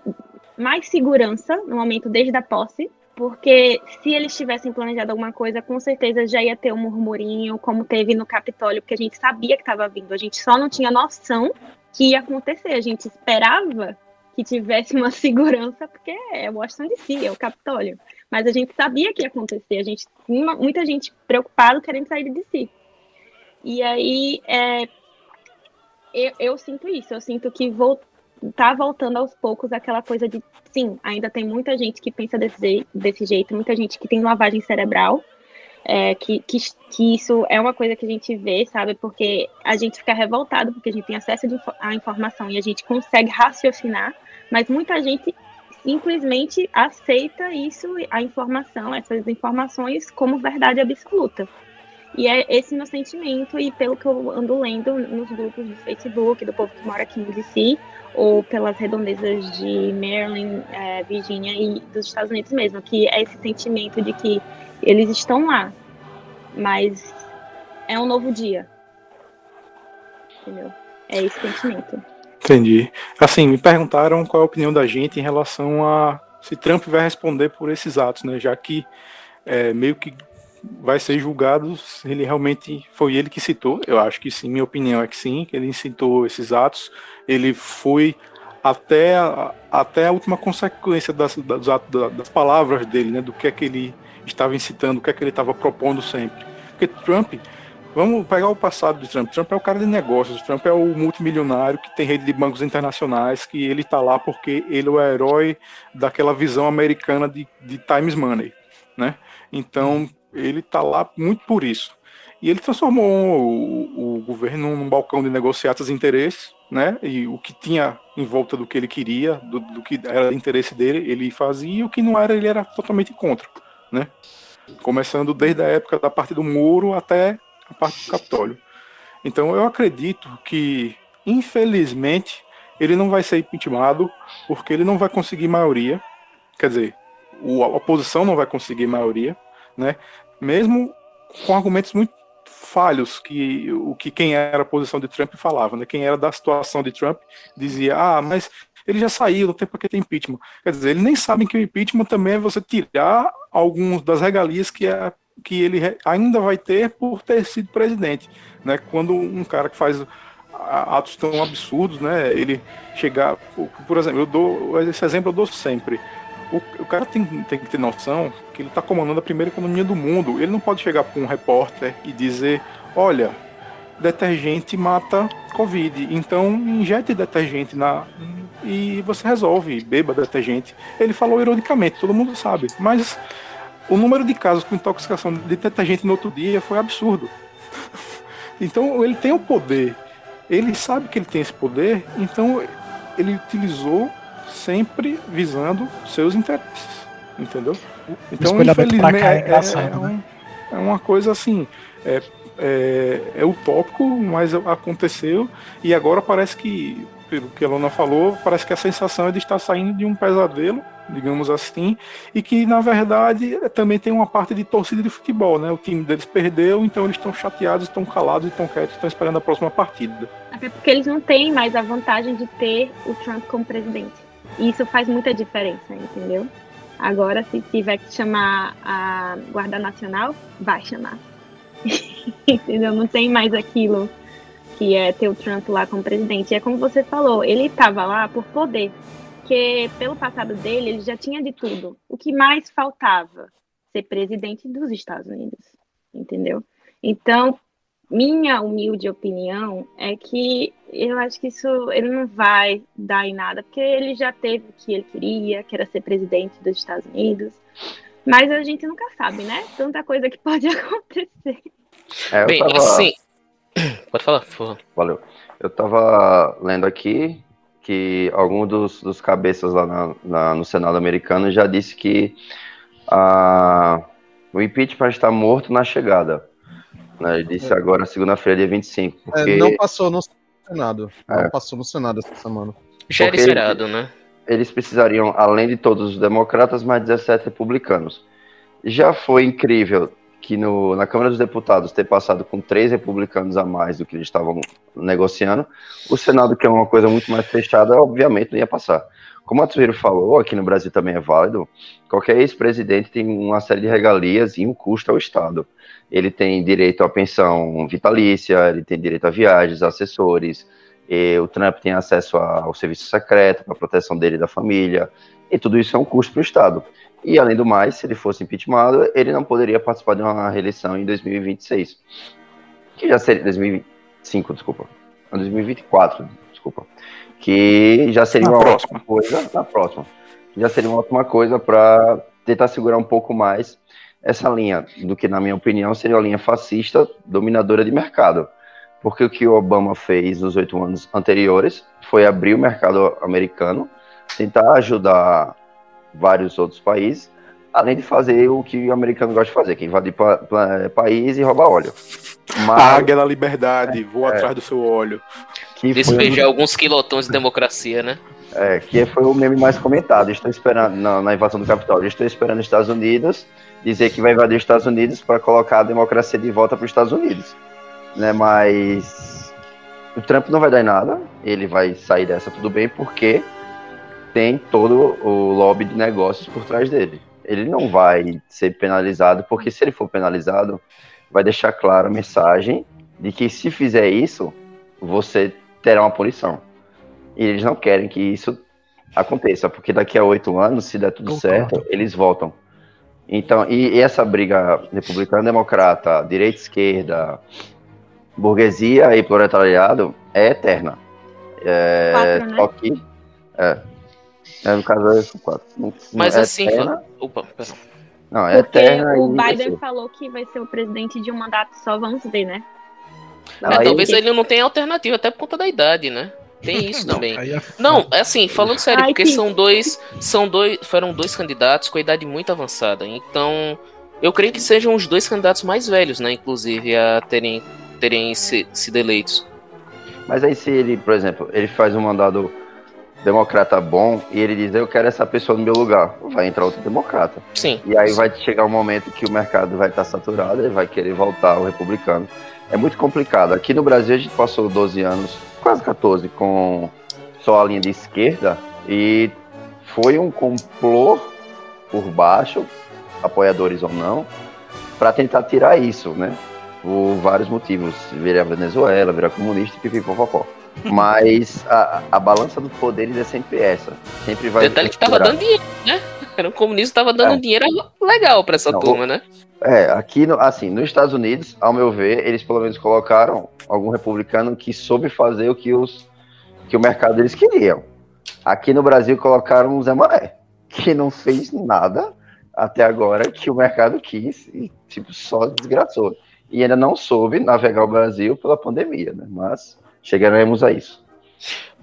mais segurança no momento desde a posse, porque se eles tivessem planejado alguma coisa, com certeza já ia ter um murmurinho, como teve no Capitólio, porque a gente sabia que estava vindo, a gente só não tinha noção que ia acontecer, a gente esperava que tivesse uma *laughs* segurança, porque é Washington DC, é o Capitólio. Mas a gente sabia que ia acontecer, a gente tinha muita gente preocupada querendo sair de DC. E aí, é, eu, eu, sinto isso, eu sinto que voltou tá voltando aos poucos aquela coisa de sim, ainda tem muita gente que pensa desse, desse jeito, muita gente que tem lavagem cerebral, é, que, que, que, isso é uma coisa que a gente vê, sabe? Porque a gente fica revoltado porque a gente tem acesso à informação e a gente consegue raciocinar, mas muita gente simplesmente aceita isso, a informação, essas informações como verdade absoluta. E é esse meu sentimento, e pelo que eu ando lendo nos grupos do Facebook, do povo que mora aqui em DC, ou pelas redondezas de Maryland, é, e dos Estados Unidos mesmo, que é esse sentimento de que eles estão lá, mas é um novo dia. Entendeu? É esse sentimento. Entendi. Assim, me perguntaram qual é a opinião da gente em relação a se Trump vai responder por esses atos, né? Já que é, meio que vai ser julgado se ele realmente foi ele que citou. Eu acho que sim, minha opinião é que sim, que ele citou esses atos. Ele foi até a, até a última consequência das, das, das palavras dele, né, do que é que ele estava incitando, o que é que ele estava propondo sempre. Porque Trump, vamos pegar o passado de Trump. Trump é o cara de negócios, Trump é o multimilionário que tem rede de bancos internacionais, que ele está lá porque ele é o herói daquela visão americana de, de Times Money, né? Então, ele está lá muito por isso. E ele transformou o, o, governo num balcão de negociatas de interesses, né? E o que tinha em volta do que ele queria, do, do que era interesse dele, ele fazia, e o que não era, ele era totalmente contra, né? Começando desde a época da parte do muro até a parte do Capitólio. Então eu acredito que, infelizmente, ele não vai ser impeachmentado, porque ele não vai conseguir maioria. Quer dizer, a oposição não vai conseguir maioria né? Mesmo com argumentos muito falhos que o que quem era a posição de Trump falava, né? Quem era da situação de Trump dizia: "Ah, mas ele já saiu, não tem para que ter impeachment". Quer dizer, eles nem sabem que o impeachment também é você tirar alguns das regalias que é que ele ainda vai ter por ter sido presidente, né? Quando um cara que faz atos tão absurdos, né? Ele chegar, por exemplo, eu dou esse exemplo eu dou sempre o, o cara tem, tem que ter noção que ele está comandando a primeira economia do mundo. Ele não pode chegar para um repórter e dizer: olha, detergente mata Covid, então injete detergente na e você resolve, beba detergente. Ele falou ironicamente, todo mundo sabe, mas o número de casos com intoxicação de detergente no outro dia foi absurdo. *laughs* Então ele tem o poder, ele sabe que ele tem esse poder, então ele utilizou sempre visando seus interesses, entendeu? Então, infelizmente, é, é, é, um, É uma coisa assim, é, é, é utópico, mas aconteceu e agora parece que, pelo que a Lona falou, parece que a sensação é de estar saindo de um pesadelo, digamos assim, e que na verdade também tem uma parte de torcida de futebol, né? O time deles perdeu, então eles estão chateados, estão calados, estão quietos, estão esperando a próxima partida. Até porque eles não têm mais a vantagem de ter o Trump como presidente. E isso faz muita diferença, entendeu? Agora, se tiver que chamar a Guarda Nacional, vai chamar. *laughs* entendeu? Não tem mais aquilo que é ter o Trump lá como presidente. E é como você falou, ele estava lá por poder. Porque pelo passado dele, ele já tinha de tudo. O que mais faltava? Ser presidente dos Estados Unidos. Entendeu? Então, minha humilde opinião é que eu acho que isso ele não vai dar em nada, porque ele já teve o que ele queria, que era ser presidente dos Estados Unidos. Mas a gente nunca sabe, né? Tanta coisa que *laughs* pode acontecer. É, Bem, tava... assim. *clears throat* Pode falar, por favor. Valeu. Eu tava lendo aqui que algum dos, dos cabeças lá na, na, no Senado americano já disse que a, o impeachment está morto na chegada. Né? Ele disse agora, segunda-feira, dia 25. Porque... É, não passou no Senado. Não passou no Senado essa semana. Já era esperado, né? Eles precisariam, além de todos os democratas, mais 17 republicanos. Já foi incrível que no, na Câmara dos Deputados ter passado com três republicanos a mais do que eles estavam negociando. O Senado, que é uma coisa muito mais fechada, obviamente não ia passar. Como a Tsuhiro falou, aqui no Brasil também é válido, qualquer ex-presidente tem uma série de regalias e um custo ao Estado. Ele tem direito à pensão vitalícia, ele tem direito a viagens, assessores, o Trump tem acesso ao serviço secreto, para a proteção dele e da família, e tudo isso é um custo para o Estado. E, além do mais, se ele fosse impeachmentado, ele não poderia participar de uma reeleição em 2026. Que já seria. 2025, desculpa. 2024, desculpa. Que já seria na uma próxima. ótima coisa. Na próxima. Já seria uma ótima coisa para tentar segurar um pouco mais essa linha, do que, na minha opinião, seria uma linha fascista, dominadora de mercado. Porque o que o Obama fez nos oito anos anteriores foi abrir o mercado americano, tentar ajudar vários outros países, além de fazer o que o americano gosta de fazer, que é invadir pa pa país e roubar óleo. A águia da liberdade, voa É. atrás do seu óleo. que foi, Despejar alguns quilotões de democracia, né? é, que foi o meme mais comentado. Estou esperando, na, na invasão do Capitólio, estou esperando os Estados Unidos dizer que vai invadir os Estados Unidos para colocar a democracia de volta para os Estados Unidos. Né, mas o Trump não vai dar em nada, ele vai sair dessa tudo bem, porque tem todo o lobby de negócios por trás dele. Ele não vai ser penalizado, porque se ele for penalizado, vai deixar clara a mensagem de que se fizer isso, você terá uma punição. E eles não querem que isso aconteça, porque daqui a oito anos, se der tudo Concordo. certo, eles voltam. Então, e, e essa briga republicano-democrata, direita-esquerda, burguesia e proletariado é eterna. É, Quatro, né? Só que. É. É, no caso, é quatro. Mas é assim, eterna, opa, perdão. Não, é Porque eterna. o Biden falou que vai ser o presidente de um mandato só, vamos ver, né? Não, É, aí- talvez ele não tenha alternativa, até por conta da idade, né? Tem *laughs* isso também. É Não, é assim, falando sério, Ai, porque que- são dois, são dois, foram dois candidatos com a idade muito avançada. Então, eu creio que sejam os dois candidatos mais velhos, né, inclusive, a terem, terem se- sido eleitos. Mas aí se ele, por exemplo, ele faz um mandado democrata bom e ele diz, eu quero essa pessoa no meu lugar, vai entrar outro democrata. Sim. E aí vai chegar um momento que o mercado vai estar saturado e vai querer voltar ao republicano. É muito complicado. Aqui no Brasil a gente passou 12 anos, quase 14, com só a linha de esquerda e foi um complô por baixo, apoiadores ou não, para tentar tirar isso, né? Por vários motivos. Virar Venezuela, virar comunista e pipipopopó. Mas a, a balança do poderes é sempre essa. Sempre vai. Detalhe que tava dando dinheiro, né? Era um comunista tava dando É. dinheiro legal pra essa Não, turma, né? É, aqui, no, assim, nos Estados Unidos, ao meu ver, eles pelo menos colocaram algum republicano que soube fazer o que, os, que o mercado deles queriam. Aqui no Brasil colocaram o Zé Mané, que não fez nada até agora que o mercado quis e, tipo, só desgraçou. E ainda não soube navegar o Brasil pela pandemia, né? Mas chegaremos a isso.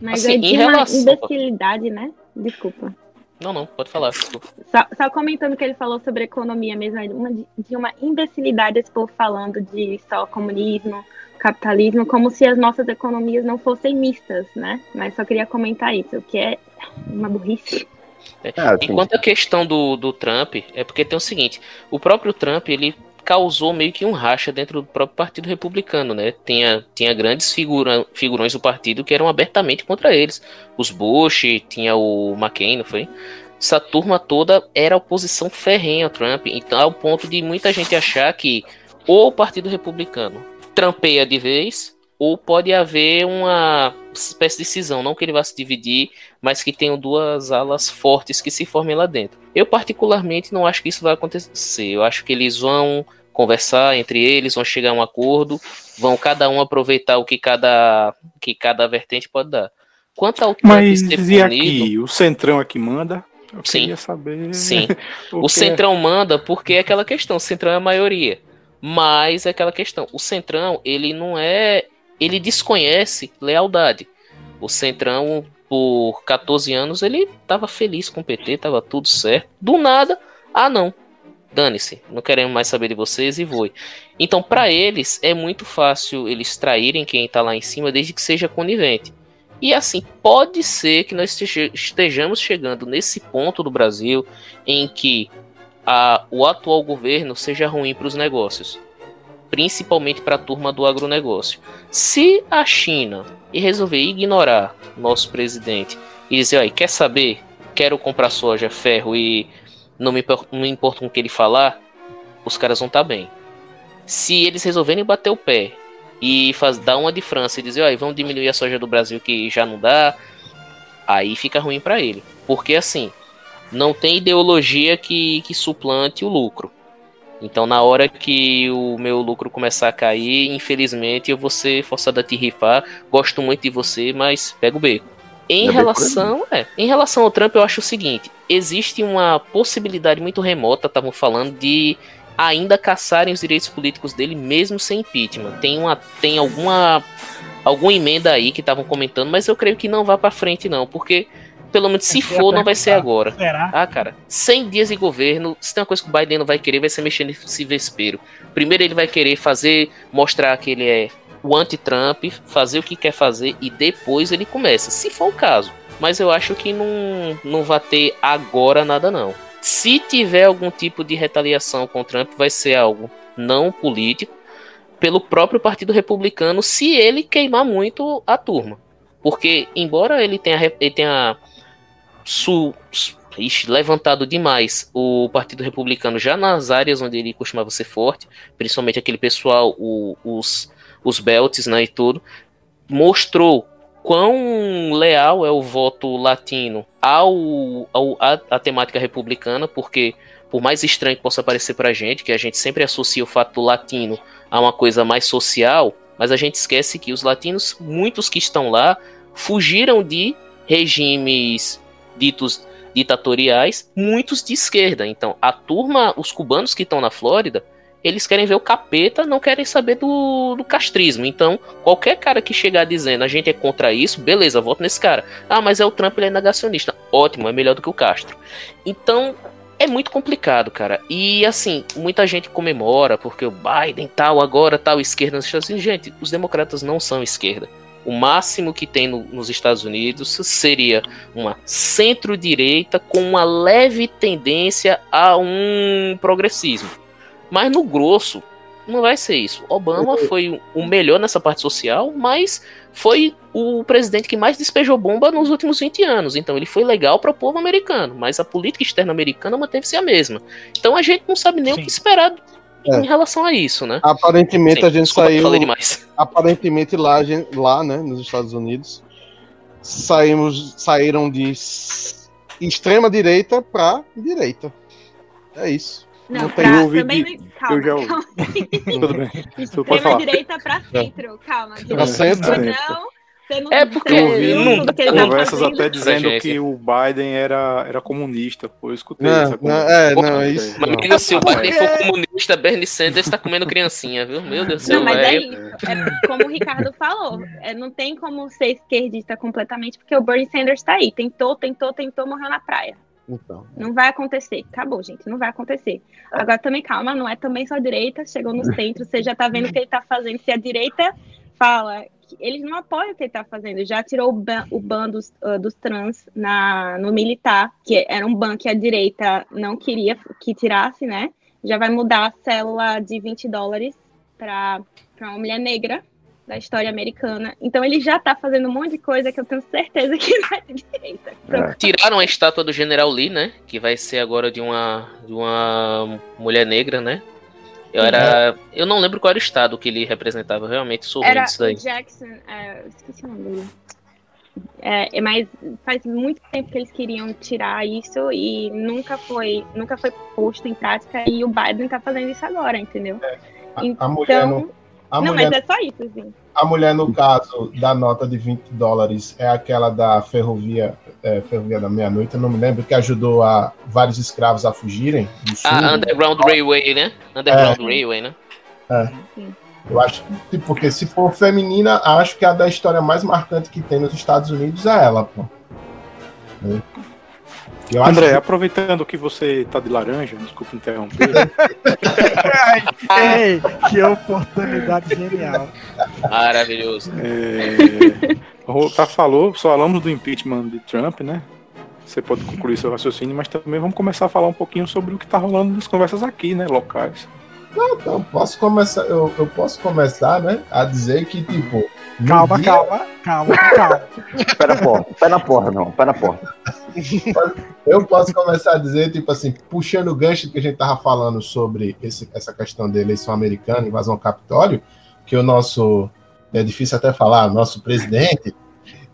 Mas Assim, é de uma relação- imbecilidade, né? Desculpa. Não, não, pode falar. Só, só, comentando que ele falou sobre economia mesmo, uma, de uma imbecilidade esse povo falando de só comunismo, capitalismo, como se as nossas economias não fossem mistas, né? Mas só queria comentar isso, que é uma burrice. É. Enquanto a questão do, do Trump, é porque tem o seguinte, o próprio Trump, ele causou meio que um racha dentro do próprio Partido Republicano, né? Tinha, tinha grandes figura, figurões do partido que eram abertamente contra eles. Os Bush, tinha o McCain, não foi? Essa turma toda era oposição ferrenha ao Trump, então ao ponto de muita gente achar que ou o Partido Republicano trampeia de vez, ou pode haver uma espécie de cisão, não que ele vá se dividir, mas que tenham duas alas fortes que se formem lá dentro. Eu particularmente não acho que isso vai acontecer. Eu acho que eles vão conversar entre eles, vão chegar a um acordo, vão cada um aproveitar o que cada, que cada vertente pode dar. Quanto ao Mas e aqui, o Centrão aqui manda? Eu Sim. saber. Sim. *laughs* o Centrão manda porque é aquela questão, o Centrão é a maioria. Mas é aquela questão, o Centrão, ele não é. Ele desconhece lealdade. O Centrão, por 14 anos, ele tava feliz com o PT, tava tudo certo. Do nada, ah não, dane-se, não queremos mais saber de vocês e voe. Então, para eles, é muito fácil eles traírem quem está lá em cima, desde que seja conivente. E assim, pode ser que nós estejamos chegando nesse ponto do Brasil em que a, o atual governo seja ruim para os negócios, principalmente para a turma do agronegócio. Se a China resolver ignorar nosso presidente e dizer, quer saber? Quero comprar soja, ferro e não me, não me importa com o que ele falar, os caras vão estar tá bem. Se eles resolverem bater o pé e faz, dar uma de França e dizer, ó, vamos diminuir a soja do Brasil que já não dá, aí fica ruim para ele. Porque assim, não tem ideologia que, que suplante o lucro. Então, na hora que o meu lucro começar a cair, infelizmente eu vou ser forçado a te rifar. Gosto muito de você, mas pega o beco. Em é relação, é, em relação ao Trump, eu acho o seguinte: existe uma possibilidade muito remota, estavam falando, de ainda caçarem os direitos políticos dele mesmo sem impeachment. Tem uma, tem alguma, alguma emenda aí que estavam comentando, mas eu creio que não vá para frente não, porque pelo menos se for, não vai ser agora. Será? Ah, cara, 100 dias de governo, se tem uma coisa que o Biden não vai querer, vai ser mexer nesse vespeiro. Primeiro ele vai querer fazer, mostrar que ele é o anti-Trump, fazer o que quer fazer e depois ele começa, se for o caso. Mas eu acho que não, não vai ter agora nada não. Se tiver algum tipo de retaliação com o Trump, vai ser algo não político, pelo próprio Partido Republicano, se ele queimar muito a turma. Porque, embora ele tenha, ele tenha su, ixi, levantado demais. O Partido Republicano já nas áreas onde ele costumava ser forte, principalmente aquele pessoal, o, os os belts, né, e tudo, mostrou quão leal é o voto latino ao, ao a, a, temática republicana, porque por mais estranho que possa parecer pra gente, que a gente sempre associa o fato latino a uma coisa mais social, mas a gente esquece que os latinos, muitos que estão lá, fugiram de regimes ditos ditatoriais, muitos de esquerda. Então, a turma, os cubanos que estão na Flórida, eles querem ver o capeta, não querem saber do, do castrismo. Então, qualquer cara que chegar dizendo a gente é contra isso, beleza, voto nesse cara. Ah, mas é o Trump, ele é negacionista. Ótimo, é melhor do que o Castro. Então, é muito complicado, cara. E assim, muita gente comemora porque o Biden tal, agora tal, esquerda Unidos. Gente, os democratas não são esquerda. O máximo que tem no, nos Estados Unidos seria uma centro-direita com uma leve tendência a um progressismo. Mas no grosso, não vai ser isso. Obama foi o melhor nessa parte social, mas foi o presidente que mais despejou bomba nos últimos 20 anos. Então ele foi legal para o povo americano, mas a política externa americana manteve-se a mesma. Então a gente não sabe nem Sim. o que esperar é. em relação a isso, né? Aparentemente Sim, a gente desculpa, saiu. Falei demais. *laughs* Aparentemente lá, lá, né, nos Estados Unidos, saímos, saíram de extrema direita para direita. É isso. Não, não pra, ouvi também de... calma, eu já ouvi. calma. Tudo bem. *laughs* Extrema direita pra centro, calma. Pra centro? Não, é porque eu ouvi não, tá conversas até dizendo que o Biden era, era comunista, pô, eu escutei não, essa não, É, não, é isso. Mas se o Biden for *laughs* comunista, Bernie Sanders tá comendo criancinha, viu? Meu Deus do céu. Não, mas é, é como o Ricardo falou, é, não tem como ser esquerdista completamente, porque o Bernie Sanders tá aí, tentou, tentou, tentou, morreu na praia. Então. Não vai acontecer. Acabou, gente. Não vai acontecer. Agora também calma, não é também só a direita, chegou no centro, você já tá vendo o que ele tá fazendo. Se a direita fala eles não apoiam o que ele tá fazendo, já tirou o ban, o ban dos, uh, dos trans na, no militar, que era um ban que a direita não queria que tirasse, né? Já vai mudar a célula de 20 dólares para uma mulher negra da história americana. Então ele já tá fazendo um monte de coisa que eu tenho certeza que *laughs* é de direita. É. Tiraram a estátua do General Lee, né? Que vai ser agora de uma, de uma mulher negra, né? Eu era. Eu não lembro qual era o estado que ele representava, eu realmente sou ruim disso daí. Jackson, é, esqueci o nome dele. É, é, mas faz muito tempo que eles queriam tirar isso e nunca foi, nunca foi posto em prática e o Biden tá fazendo isso agora, entendeu? A, Então, a mulher, no, a, não, mulher, mas é só isso, assim. A mulher, no caso da nota de 20 dólares, é aquela da ferrovia, é, ferrovia da meia-noite, eu não me lembro, que ajudou a vários escravos a fugirem do sul. A Underground Railway, né? Underground Railway, né? Eu acho que, porque se for feminina, acho que a da história mais marcante que tem nos Estados Unidos é ela, pô. Né? Eu André, que- aproveitando que você tá de laranja, desculpa interromper. *laughs* Ei, *laughs* que oportunidade genial. Maravilhoso. É, o tá falou, só falamos do impeachment de Trump, né? Você pode concluir seu raciocínio, mas também vamos começar a falar um pouquinho sobre o que tá rolando nas conversas aqui, né? Locais. Então, posso começar, eu, eu posso começar, né, a dizer que, tipo. Calma, dia- calma, calma, calma. Pé na porta, pé na porta, não, pé na porta. Eu posso começar a dizer, tipo assim, puxando o gancho que a gente tava falando sobre esse- essa questão da eleição americana, invasão ao Capitólio, que o nosso, é difícil até falar, nosso presidente,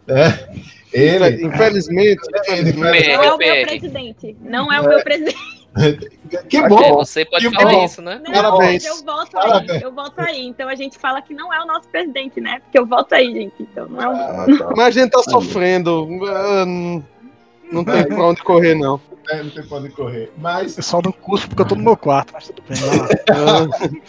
né, ele, Infelizmente, ele Não é o meu PR. presidente. Não é o meu presidente. *laughs* que É, bom, você pode que falar bom. isso, né? Não, Parabéns. eu voto Parabéns. aí. Eu voto aí. Então a gente fala que não é o nosso presidente, né? Porque eu voto aí, gente. Então não é o. Ah, tá. mas a gente tá sofrendo. ah, não- tem pra onde correr, não. É, não tem pra onde correr, mas Eu só não curso porque eu tô no meu quarto, mas tudo bem. *laughs*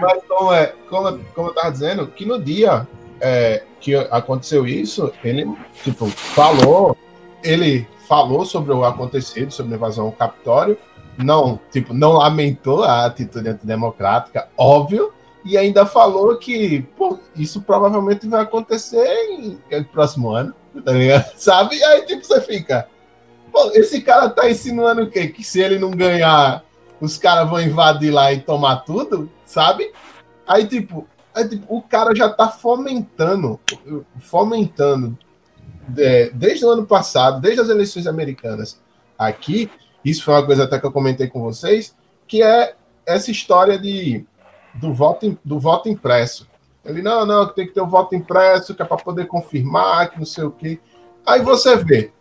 Mas como, é, como, como eu tava dizendo, que no dia é, que aconteceu isso, ele, tipo, falou, ele falou sobre o acontecido, sobre a invasão ao Capitólio, não, tipo, não lamentou a atitude antidemocrática, óbvio, e ainda falou que, pô, isso provavelmente vai acontecer em, em próximo ano, tá ligado? *laughs* Sabe? E aí, tipo, você fica, pô, esse cara tá insinuando o quê? Que se ele não ganhar os caras vão invadir lá e tomar tudo, sabe? Aí, tipo, aí, tipo, o cara já tá fomentando, fomentando é, desde o ano passado, desde as eleições americanas aqui, isso foi uma coisa até que eu comentei com vocês, que é essa história de, do, voto, do voto impresso. Ele, não, não, tem que ter o voto impresso, que é para poder confirmar, que não sei o quê. Aí você vê,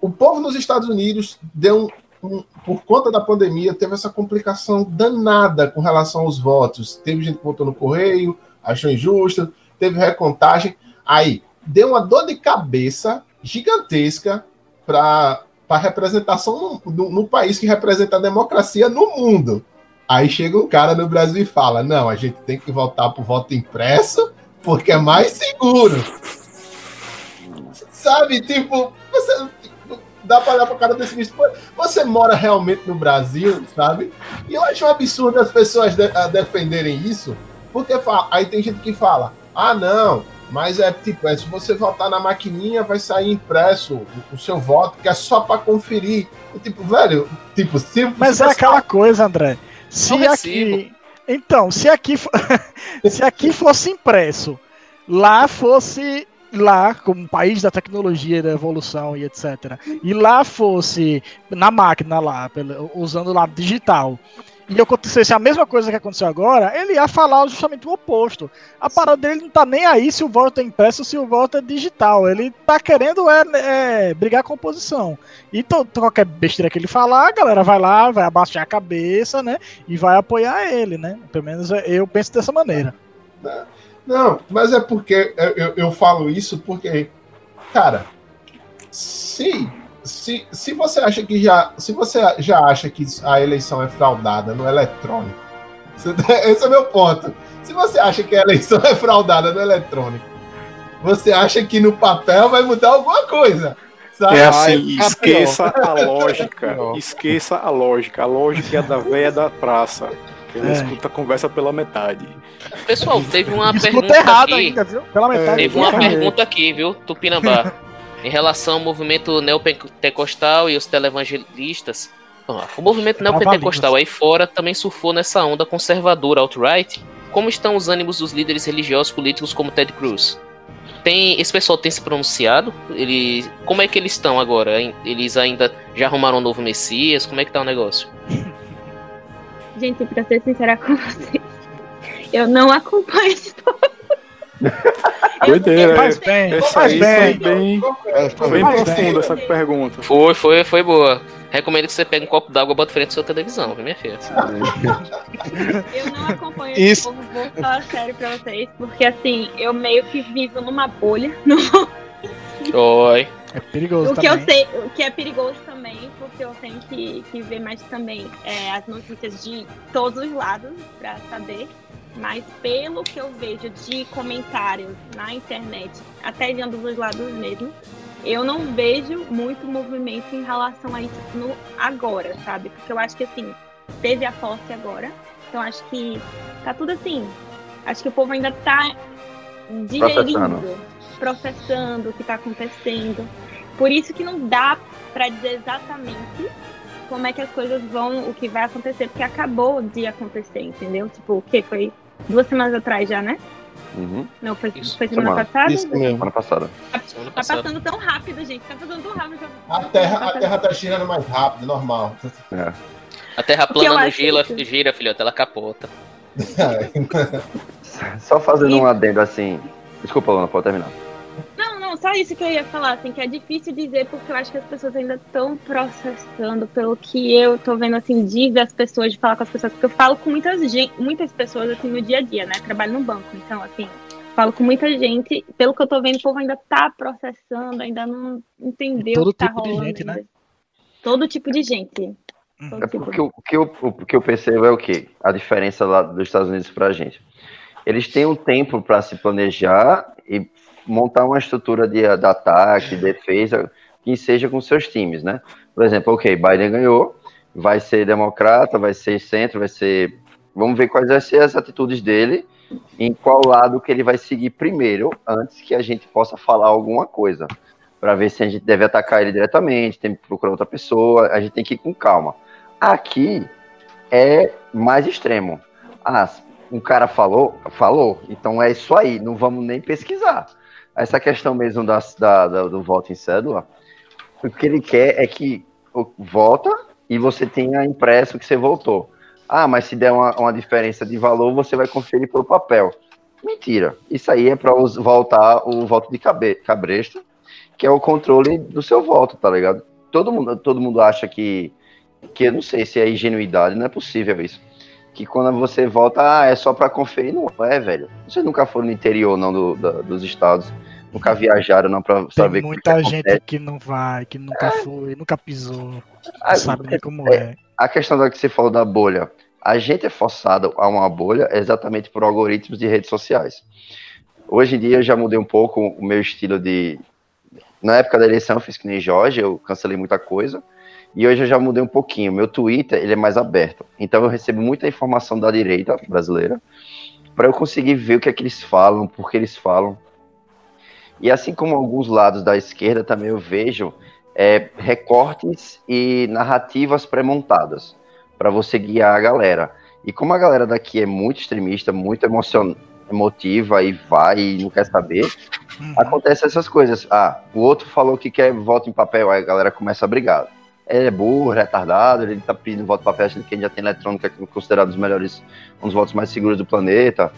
o povo nos Estados Unidos deu um, um- por conta da pandemia, teve essa complicação danada com relação aos votos. Teve gente que votou no correio, achou injusto, teve recontagem. Aí, deu uma dor de cabeça gigantesca para a representação no, no- no país que representa a democracia no mundo. Aí chega um cara no Brasil e fala: não, a gente tem que voltar para o voto impresso porque é mais seguro. Sabe, tipo, você dá pra olhar pra cara desse bicho. Você mora realmente no Brasil, sabe? E eu acho um absurdo as pessoas de- defenderem isso, porque aí tem gente que fala: ah, não, mas é tipo, é, se você votar na maquininha, vai sair impresso o, o seu voto, que é só pra conferir. E, tipo, velho, tipo, se. Mas se é aquela coisa, André. Se um recibo. aqui. Então, se aqui, *laughs* se aqui fosse impresso, lá fosse. Lá, como um país da tecnologia, da evolução e etc. E lá fosse na máquina lá, pelo- usando lá digital. E acontecesse a mesma coisa que aconteceu agora, ele ia falar justamente o oposto. A parada dele não tá nem aí se o voto é impresso ou se o voto é digital. Ele tá querendo é, é, brigar com a oposição. E to- qualquer besteira que ele falar, a galera vai lá, vai abaixar a cabeça, né? E vai apoiar ele, né? Pelo menos eu penso dessa maneira. Não, mas é porque eu, eu, eu falo isso porque, cara, se, se, se você acha que já. Se você já acha que a eleição é fraudada no eletrônico, *laughs* você- esse é meu ponto. Se você acha que a eleição é fraudada no eletrônico, você acha que no papel vai mudar alguma coisa. É assim, esqueça a *laughs* lógica. Esqueça a lógica. A lógica é da véia da praça. Que ela É. escuta a conversa pela metade. Pessoal, teve uma Escuta pergunta errado aqui. ainda, viu? Pela metade. Teve uma pergunta aqui, viu, Tupinambá? *laughs* em relação ao movimento neopentecostal e os televangelistas. O movimento neopentecostal aí fora também surfou nessa onda conservadora alt-right. Como estão os ânimos dos líderes religiosos políticos como Ted Cruz? Tem, esse pessoal tem se pronunciado? Ele, como é que eles estão agora? Eles ainda já arrumaram um novo Messias? Como é que tá o negócio? Gente, pra ser sincera com vocês, eu não acompanho esse povo. *laughs* Doideira, Faz é. bem, Essa faz bem. bem, É, foi bem profunda bem. essa pergunta. Foi, foi, foi boa. Recomendo que você pegue um copo d'água e bota frente à sua televisão, viu, minha filha? *laughs* Eu não acompanho Isso. esse povo, vou falar sério pra vocês, porque assim, eu meio que vivo numa bolha. *laughs* No... Oi. É perigoso O que também. eu sei, o que é perigoso também, porque eu tenho que, que ver mais também é, as notícias de todos os lados pra saber. Mas pelo que eu vejo de comentários na internet, até de ambos os lados mesmo, eu não vejo muito movimento em relação a isso no agora, sabe? Porque eu acho que assim, teve a posse agora, então acho que tá tudo assim. Acho que o povo ainda tá digerindo, Processando. processando o que tá acontecendo. Por isso que não dá pra dizer exatamente como é que as coisas vão, o que vai acontecer, porque acabou de acontecer, entendeu? Tipo, o que foi duas semanas atrás já, né? Uhum. Não, foi, Isso, foi semana semana. passada? Isso mesmo. Semana passada. Semana Tá passada. passando tão rápido, gente. Tá passando tão rápido. A terra, a terra tá girando mais rápido, normal. É. A terra plana não gira, gira, filhote, ela capota. *laughs* Só fazendo E- um adendo assim. Desculpa, Luna, pode terminar. Não, só isso que eu ia falar, assim, que é difícil dizer porque eu acho que as pessoas ainda estão processando pelo que eu tô vendo, assim, de ver as pessoas, de falar com as pessoas, porque eu falo com muitas, muitas pessoas, assim, no dia a dia, né? Trabalho no banco, então, assim, falo com muita gente, pelo que eu tô vendo, o povo ainda tá processando, ainda não entendeu Todo o que tá tipo de rolando. gente, né? Todo tipo de gente. Todo É tipo. porque o, o que eu, o que eu percebo é o quê? A diferença lá dos Estados Unidos pra gente. Eles têm um tempo para se planejar e montar uma estrutura de, de ataque, de defesa, que seja com seus times, né? Por exemplo, ok, Biden ganhou, vai ser democrata, vai ser centro, vai ser. Vamos ver quais vão ser as atitudes dele, em qual lado que ele vai seguir primeiro, antes que a gente possa falar alguma coisa. Para ver se a gente deve atacar ele diretamente, tem que procurar outra pessoa, a gente tem que ir com calma. Aqui é mais extremo. Ah, um cara falou, falou, então é isso aí, não vamos nem pesquisar. Essa questão mesmo da, da- da- do voto em cédula, o que ele quer é que vota e você tenha impresso que você votou. Ah, mas se der uma, uma diferença de valor, você vai conferir pelo papel. Mentira. Isso aí é para voltar o voto de cabe, cabresto, que é o controle do seu voto, tá ligado? Todo mundo, todo mundo acha que, que eu não sei se é ingenuidade, não é possível isso. Que quando você vota, ah, é só para conferir, não é, velho. Vocês nunca foram no interior, não, do, da- dos estados, nunca viajaram, não, para Tem saber muita que gente acontece. que não vai, que nunca foi, nunca pisou, Ah, não sabe nem como é. a questão da que você falou da bolha. A gente é forçado a uma bolha exatamente por algoritmos de redes sociais. Hoje em dia eu já mudei um pouco o meu estilo de. Na época da eleição eu fiz que nem Jorge, eu cancelei muita coisa. E hoje eu já mudei um pouquinho. Meu Twitter ele é mais aberto. Então eu recebo muita informação da direita brasileira para eu conseguir ver o que é que eles falam, por que eles falam. E assim como alguns lados da esquerda também eu vejo é, recortes e narrativas pré-montadas para você guiar a galera. E como a galera daqui é muito extremista, muito emocion... emotiva e vai e não quer saber, Uhum. acontece essas coisas. Ah, o outro falou que quer voto em papel, aí a galera começa a brigar. Ele é burro, retardado, ele tá pedindo voto em papel, achando que a gente já tem eletrônica que é considerado os melhores, um dos votos mais seguros do planeta.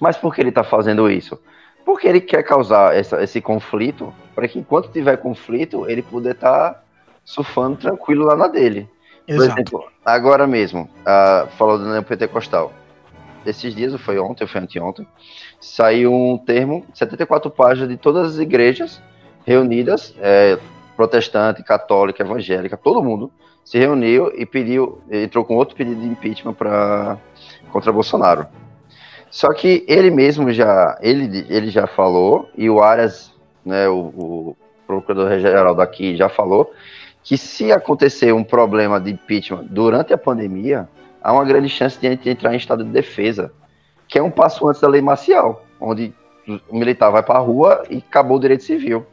Mas por que ele tá fazendo isso? Porque ele quer causar essa- esse conflito, para que enquanto tiver conflito, ele poder estar surfando tranquilo lá na dele. Por Exato. exemplo, agora mesmo, ah, falou do neopentecostal. Esses dias, ou foi ontem, ou foi anteontem, saiu um termo, 74 páginas de todas as igrejas reunidas, é, protestante, católica, evangélica, todo mundo se reuniu e pediu, entrou com outro pedido de impeachment para contra Bolsonaro. Só que ele mesmo já, ele, ele já falou, e o Arias, né, o, o procurador-geral daqui já falou, que se acontecer um problema de impeachment durante a pandemia, há uma grande chance de a gente entrar em estado de defesa, que é um passo antes da lei marcial, onde o militar vai para a rua e acabou o direito civil.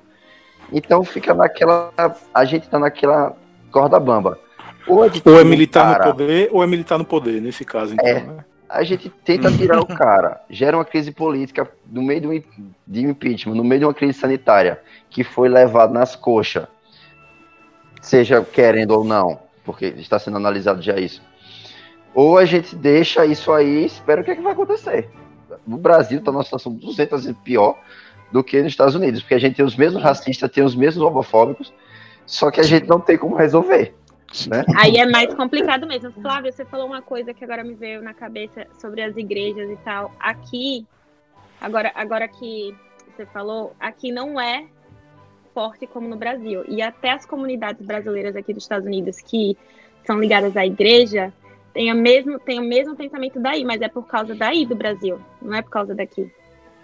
Então fica naquela. A gente está naquela corda bamba. Ou é, ou é militar cara, no poder, ou é militar no poder, nesse caso, então, é, né? A gente tenta tirar o *laughs* cara, gera uma crise política no meio de um, de impeachment, no meio de uma crise sanitária, que foi levado nas coxas, seja querendo ou não, porque está sendo analisado já isso. Ou a gente deixa isso aí e espera o que, é que vai acontecer. No Brasil está numa situação 200 vezes pior do que nos Estados Unidos, porque a gente tem os mesmos racistas, tem os mesmos homofóbicos, só que a gente não tem como resolver. Né? Aí é mais complicado mesmo. Flávia, você falou uma coisa que agora me veio na cabeça sobre as igrejas e tal. Aqui, agora, agora que você falou, aqui não é forte como no Brasil. E até as comunidades brasileiras aqui dos Estados Unidos que são ligadas à igreja têm, a mesmo, têm o mesmo pensamento daí, mas é por causa daí do Brasil, não é por causa daqui.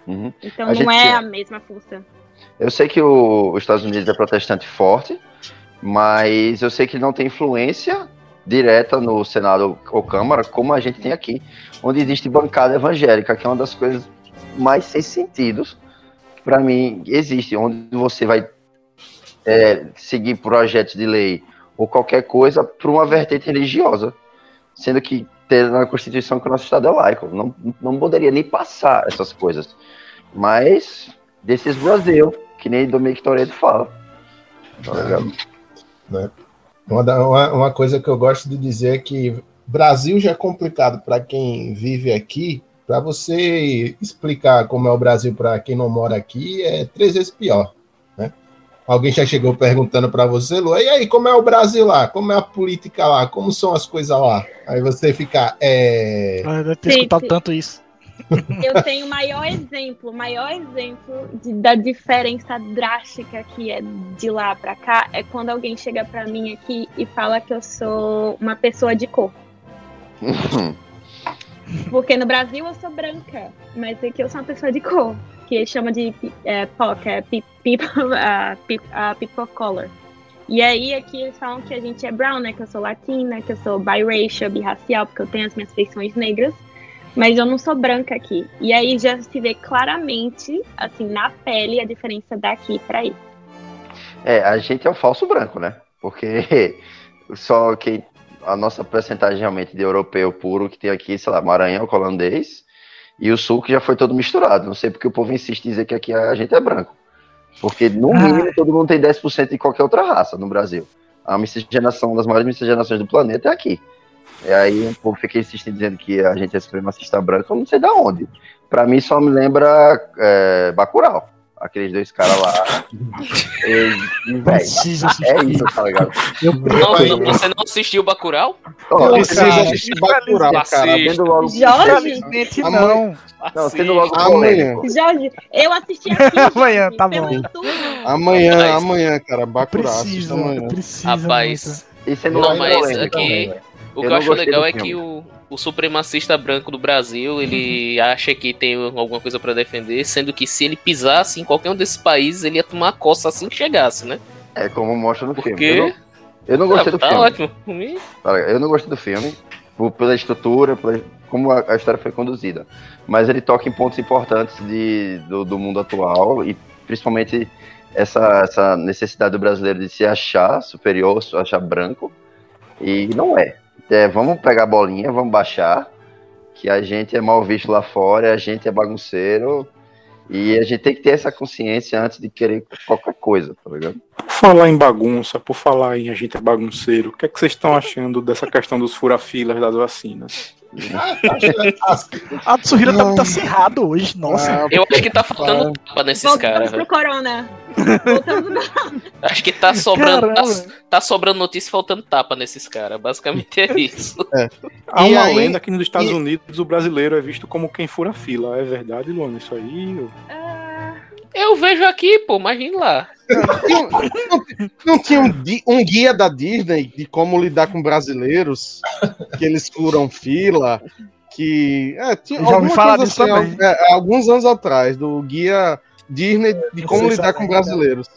Uhum. Então a não gente... é a mesma força. Eu sei que o, os Estados Unidos é protestante forte, mas eu sei que não tem influência direta no Senado ou Câmara, como a gente tem aqui, onde existe bancada evangélica, que é uma das coisas mais sem sentidos para mim existe, onde você vai é, seguir projetos de lei ou qualquer coisa para uma vertente religiosa, sendo que tem na Constituição que o nosso Estado é laico, não, não poderia nem passar essas coisas. Mas, desses Brasil, que nem Dominique Toreto fala. Tá legal? Né? Uma, uma coisa que eu gosto de dizer é que Brasil já é complicado para quem vive aqui. Para você explicar como é o Brasil para quem não mora aqui, é três vezes pior. Alguém já chegou perguntando para você, Lu, e aí, como é o Brasil lá? Como é a política lá? Como são as coisas lá? Aí você fica. É... Ah, deve ter escutado tanto isso. *laughs* Eu tenho o maior exemplo, o maior exemplo de, da diferença drástica que é de lá para cá é quando alguém chega para mim aqui e fala que eu sou uma pessoa de cor. *laughs* Porque no Brasil eu sou branca, mas aqui eu sou uma pessoa de cor, que chama de é, POC, é people, uh, people, color. E aí aqui eles falam que a gente é brown, né? Que eu sou latina, que eu sou biracial, birracial, porque eu tenho as minhas feições negras mas eu não sou branca aqui. E aí já se vê claramente, assim, na pele, a diferença daqui para aí. É, a gente é o falso branco, né? Porque *laughs* só que a nossa percentagem realmente de europeu puro que tem aqui, sei lá, Maranhão, holandês, e o sul que já foi todo misturado. Não sei porque o povo insiste em dizer que aqui a gente é branco. Porque, no ah. mínimo, todo mundo tem 10% de qualquer outra raça no Brasil. A miscigenação, uma das maiores miscigenações do planeta é aqui. E aí o povo fica insistindo dizendo que a gente é supremacista branco, eu não sei da onde. Pra mim só me lembra é, Bacurau. Aqueles dois caras lá. *laughs* e, véio, é isso, tá ligado? Eu, não, você não assistiu Bacurau? Oh, assistir Bacurau, cara. Vendo logo. Jorge? Não. Não, sendo logo amanhã. Jorge, eu assisti aqui. *laughs* amanhã, tá bom. Amanhã, amanhã, cara. Bacurau. Precisa, amanhã. precisa. Rapaz. Isso é não, mas aqui. Também, o que eu, acho legal é que o, o supremacista branco do Brasil, ele acha que tem alguma coisa para defender, sendo que se ele pisasse em qualquer um desses países, ele ia tomar a coça assim que chegasse, né? É como mostra no Porque... filme. Eu não, eu não gostei ah, do tá filme. ótimo. Eu não gostei do filme, pela estrutura, pela, como a, a, história foi conduzida. Mas ele toca em pontos importantes de, do, do mundo atual e principalmente essa, essa necessidade do brasileiro de se achar superior, se achar branco. E não é é, vamos pegar a bolinha, vamos baixar, que a gente é mal visto lá fora, a gente é bagunceiro, e a gente tem que ter essa consciência antes de querer qualquer coisa, tá ligado? Por falar em bagunça, por falar em a gente é bagunceiro, o que é que vocês estão achando dessa questão dos furafilas das vacinas? *laughs* A Tsuhira tá muito acirrado hoje, nossa. Ah, eu acho que tá faltando tapa nesses caras. Voltamos pro Corona. Acho que tá sobrando, tá, tá, sobrando notícia faltando tapa nesses caras. Basicamente é isso. É. Há uma aí, lenda que nos Estados e... Unidos o brasileiro é visto como quem fura fila. É verdade, Luana, isso aí? Ou... Eu vejo aqui, pô, imagina lá. Não, não, não tinha um, um, guia da Disney de como lidar com brasileiros, que eles furam fila, que. É, tinha Já ouvi falar disso assim, é, alguns anos atrás, do guia Disney de como lidar com brasileiros.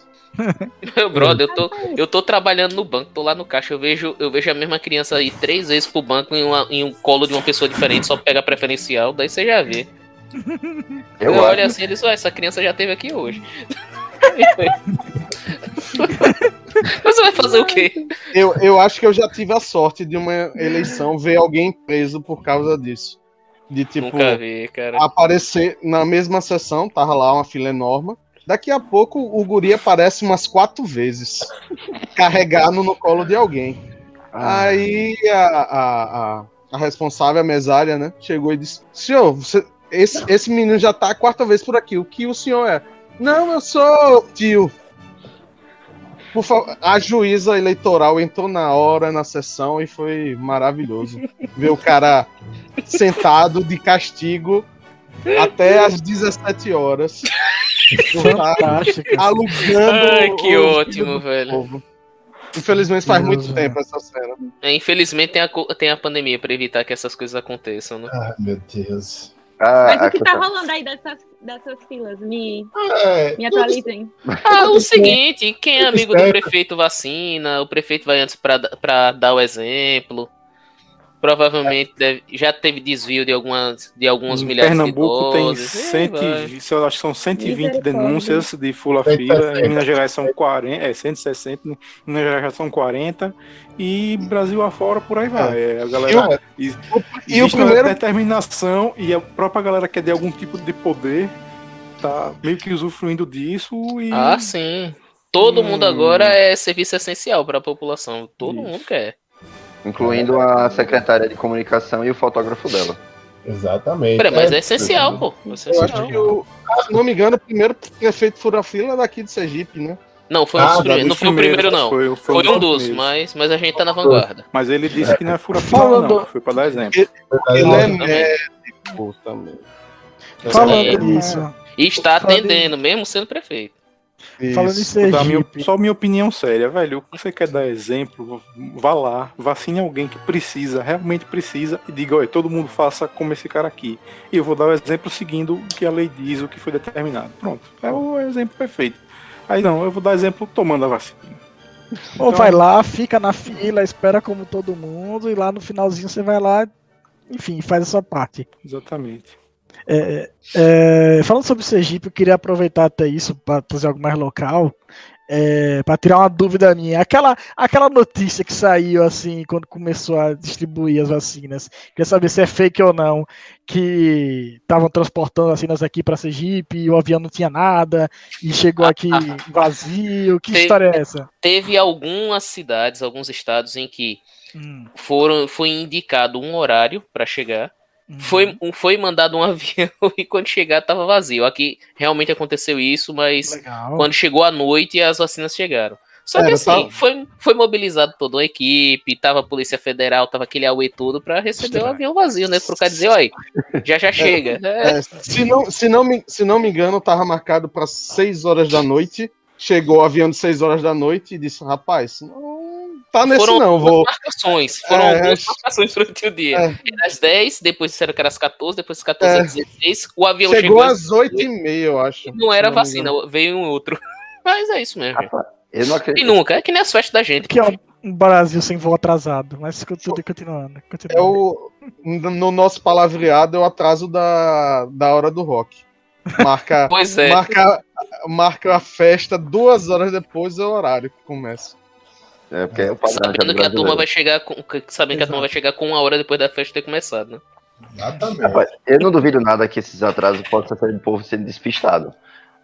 Meu *laughs* brother, eu tô, eu tô trabalhando no banco, tô lá no caixa, eu vejo, eu vejo a mesma criança aí três vezes pro banco em, uma, em um colo de uma pessoa diferente, só pega preferencial, daí você já vê. Eu, eu olho assim e digo, essa criança já teve aqui hoje. *laughs* Você vai fazer o quê? Eu, eu acho que eu já tive a sorte de uma eleição ver alguém preso por causa disso. De tipo, vi, aparecer na mesma sessão, tava lá uma fila enorme. Daqui a pouco o guri aparece umas quatro vezes, carregado no colo de alguém. Ah. Aí a, a, a, a, responsável, a mesária, né, chegou e disse: Senhor, você, esse, esse menino já tá a quarta vez por aqui, o que o senhor é? Não, eu sou tio. Por favor, a juíza eleitoral entrou na hora na sessão e foi maravilhoso. *laughs* Ver o cara sentado de castigo até às 17 horas. *laughs* Fantástico. Alugando. Ai, que ótimo, velho. Povo. Infelizmente faz muito tempo essa cena. É, infelizmente tem a, tem a pandemia para evitar que essas coisas aconteçam, né? Ai, meu Deus. Ah, Mas o que tá rolando aí dessas, dessas filas? Me, é, me atualizem. Ah, o seguinte, quem é amigo do prefeito vacina, o prefeito vai antes para dar o exemplo. Provavelmente deve, já teve desvio de algumas de alguns em milhares Pernambuco de doses. tem 100, eu acho que são 120 denúncias de fula-fila, em Minas Gerais são 40, é 160, em Minas Gerais são 40 e Brasil afora por aí vai. É. A galera e, e o primeiro determinação e a própria galera quer de algum tipo de poder tá meio que usufruindo disso e Ah, sim. Todo hum... mundo agora é serviço essencial para a população, todo Isso. mundo quer. Incluindo a secretária de comunicação e o fotógrafo dela. Exatamente. Pera, mas é, é essencial, pô. É essencial. Eu acho que, o, se não me engano, o primeiro prefeito fura-fila é daqui de Sergipe, né? Não, foi, ah, um não foi o primeiro, não. Foi, foi, foi um dos, mas, mas a gente tá na vanguarda. Mas ele disse que não é fura-fila, não. Foi pra dar exemplo. Ele, ele é médico também. Falando nisso. E está atendendo, mesmo sendo prefeito. Isso. Falando em Sergipe. Minha, só minha opinião séria, velho. Você quer dar exemplo? Vá lá, vacine alguém que precisa, realmente precisa, e diga, olha, todo mundo faça como esse cara aqui. E eu vou dar o exemplo seguindo o que a lei diz, o que foi determinado. Pronto. É o exemplo perfeito. Aí não, eu vou dar exemplo tomando a vacina. Ou então, vai lá, fica na fila, espera como todo mundo, e lá no finalzinho você vai lá, enfim, faz a sua parte. Exatamente. É, é, falando sobre Sergipe, eu queria aproveitar até isso para trazer algo mais local. É, para tirar uma dúvida minha, aquela, aquela notícia que saiu assim quando começou a distribuir as vacinas, queria saber se é fake ou não, que estavam transportando vacinas aqui para Sergipe e o avião não tinha nada e chegou aqui *laughs* vazio. Que teve, história é essa? Teve algumas cidades, alguns estados em que hum. foram, foi indicado um horário para chegar Uhum. Foi, foi mandado um *laughs* avião e quando chegar tava vazio. Aqui realmente aconteceu isso, mas Legal. quando chegou a noite as vacinas chegaram. Só que assim, foi, foi mobilizado toda uma equipe, tava a Polícia Federal, tava aquele AUE todo pra receber o avião vazio, né? Pro cara dizer, olha, já já *laughs* é, chega. É. É, se, não, se, não me, se não me engano, tava marcado para 6 horas da noite. Chegou o avião de 6 horas da noite e disse, rapaz, não tá nesse foram não, vou. marcações, foram é, algumas marcações durante o dia. É. às 10, depois disseram que era às 14, depois às 14 é. às 16. O avião chegou, chegou às 8 e meia, eu acho. Não era vacina, veio um outro. *laughs* Mas é isso mesmo. eu não acredito. E nunca, é que nem as festas da gente. Que é um Brasil sem voo atrasado, mas tudo continuando. continuando. É o, no nosso palavreado é o atraso da, da hora do rock. Marca, *laughs* pois é. marca, marca a festa duas horas depois do horário que começa. É, porque é o padrão sabendo que a turma vai chegar com, sabendo que a turma vai chegar com uma hora depois da festa ter começado, né? Exatamente. Rapaz, eu não duvido nada que esses atrasos possam ser do povo sendo despistado.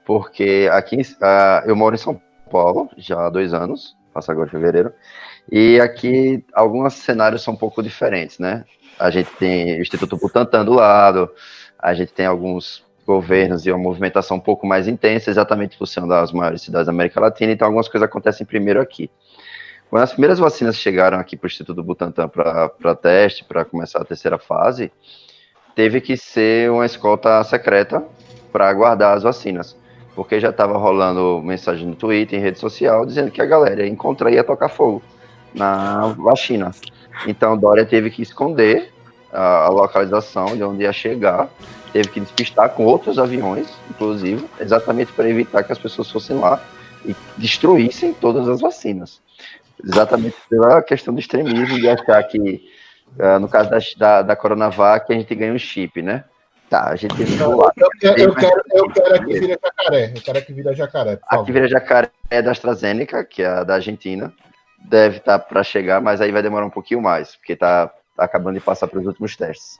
Porque aqui uh, eu moro em São Paulo já há dois anos, faço agora em fevereiro, e aqui alguns cenários são um pouco diferentes, né? A gente tem o Instituto Butantan do lado, a gente tem alguns governos e uma movimentação um pouco mais intensa, exatamente por ser uma das maiores cidades da América Latina, então algumas coisas acontecem primeiro aqui. Quando as primeiras vacinas chegaram aqui para o Instituto Butantan para teste, para começar a terceira fase, teve que ser uma escolta secreta para guardar as vacinas. Porque já estava rolando mensagem no Twitter, em rede social, dizendo que a galera ia encontrar e ia tocar fogo na vacina. Então Dória teve que esconder a, localização de onde ia chegar, teve que despistar com outros aviões, inclusive, exatamente para evitar que as pessoas fossem lá e destruíssem todas as vacinas. Exatamente pela questão do extremismo de achar que, uh, no caso da, da, da Coronavac, a gente ganha um chip, né? Tá, a gente tem que Eu, eu, eu, quero, eu quero que vira jacaré. Eu quero que vira jacaré. A que vira jacaré é da AstraZeneca, que é a da Argentina. Deve estar tá para chegar, mas aí vai demorar um pouquinho mais, porque está tá acabando de passar para os últimos testes.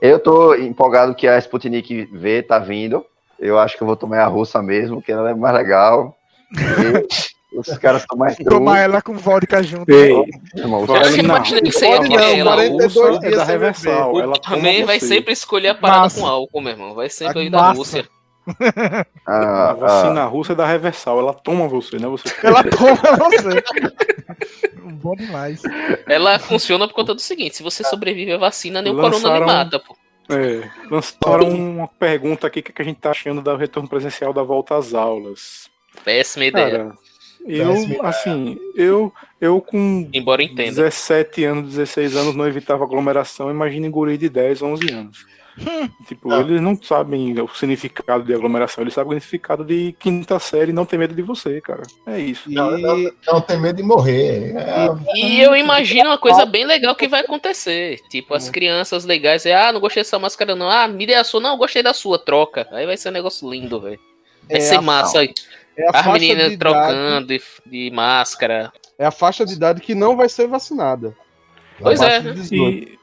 Eu tô empolgado que a Sputnik V tá vindo. Eu acho que eu vou tomar a russa mesmo, que ela é mais legal. E *laughs* os caras estão mais Tomar ela com vodka junto. Ei, Irmão, Eu Não, imaginei que você não, ia não, querer ela 42 russa. é da Reversal. Ela também vai você. sempre escolher a parada Massa. com álcool, meu irmão. Vai sempre aí da. Rússia. a, *laughs* A a, vacina russa é da Reversal. Ela toma você, né? Você Ela *laughs* toma você. *laughs* Bom demais. Ela funciona por conta do seguinte: se você sobrevive à vacina, nem o corona lhe Lançaram- mata, pô. É, lançaram uma pergunta aqui: o que que a gente tá achando do retorno presencial da volta às aulas? Péssima ideia. Cara, eu, assim, eu, eu com Embora entenda. 17 anos, 16 anos não evitava aglomeração, imagina em guri de 10, 11 anos. tipo, Ah. eles não sabem o significado de aglomeração, eles sabem o significado de quinta série e não tem medo de você, cara. É isso. Não, não, não tem medo de morrer. É, E eu imagino uma coisa bem legal que vai acontecer. Tipo, as crianças legais, é, ah, não gostei dessa máscara, não. Ah, me dê a sua, não, gostei da sua, troca. Aí vai ser um negócio lindo, velho. Vai É ser massa aí. É a As faixa meninas de idade- trocando de, de máscara. É a faixa de idade que não vai ser vacinada. Pois é, de? 18. E,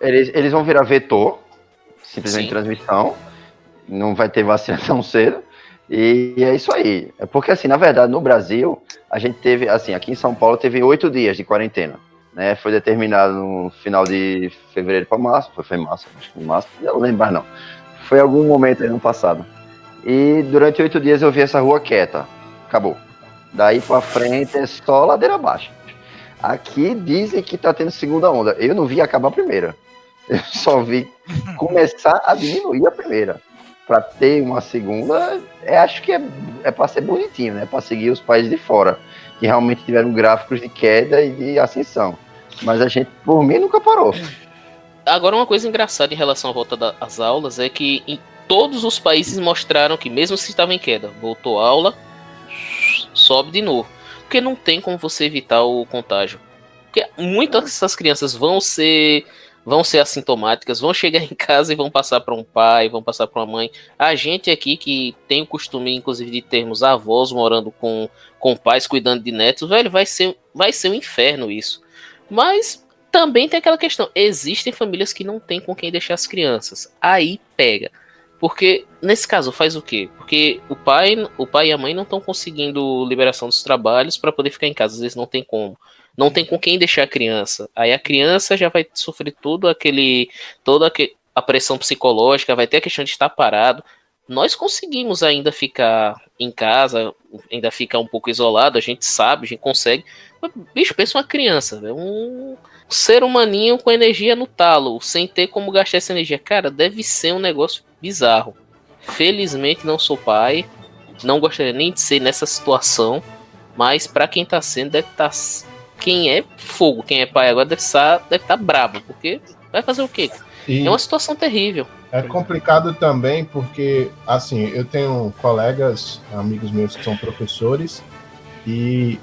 eles, eles vão virar vetor, simplesmente Sim. transmissão. Não vai ter vacina tão *laughs* cedo. E é isso aí. É porque, assim, na verdade, no Brasil, a gente teve, assim, aqui em São Paulo, teve oito dias de quarentena. Né? Foi determinado no final de fevereiro para março. Foi, foi março, acho que março, eu não lembro mais não. Foi algum momento aí no passado. E durante oito dias eu vi essa rua quieta. Acabou. Daí pra frente é só ladeira abaixo. Aqui dizem que tá tendo segunda onda. Eu não vi acabar a primeira. Eu *laughs* só vi começar a diminuir a primeira. Pra ter uma segunda, é, acho que é, é pra ser bonitinho, né? Pra seguir os países de fora, que realmente tiveram gráficos de queda e de ascensão. Mas a gente, por mim, nunca parou. Agora, uma coisa engraçada em relação à volta da- às aulas é que todos os países mostraram que, mesmo se estava em queda, voltou a aula, sobe de novo. Porque não tem como você evitar o contágio. Porque muitas dessas crianças vão ser vão ser assintomáticas, vão chegar em casa e vão passar para um pai, vão passar para uma mãe. A gente aqui que tem o costume, inclusive, de termos avós morando com, com pais cuidando de netos, velho, vai ser, vai ser um inferno isso. Mas também tem aquela questão: existem famílias que não têm com quem deixar as crianças. Aí pega. Porque nesse caso faz o quê? Porque o pai, o pai e a mãe não estão conseguindo liberação dos trabalhos para poder ficar em casa, às vezes não tem como. Não tem com quem deixar a criança. Aí a criança já vai sofrer todo aquele toda a pressão psicológica, vai ter a questão de estar parado. Nós conseguimos ainda ficar em casa, ainda ficar um pouco isolado, a gente sabe, a gente consegue. Mas, bicho, pensa uma criança, velho, um ser humaninho com energia no talo, sem ter como gastar essa energia. Cara, deve ser um negócio bizarro. Felizmente não sou pai, não gostaria nem de ser nessa situação, mas pra quem tá sendo, deve estar. quem é fogo, quem é pai agora deve estar deve tá brabo, porque vai fazer o quê? E É uma situação terrível. é complicado também porque, assim, eu tenho colegas, amigos meus que são professores, e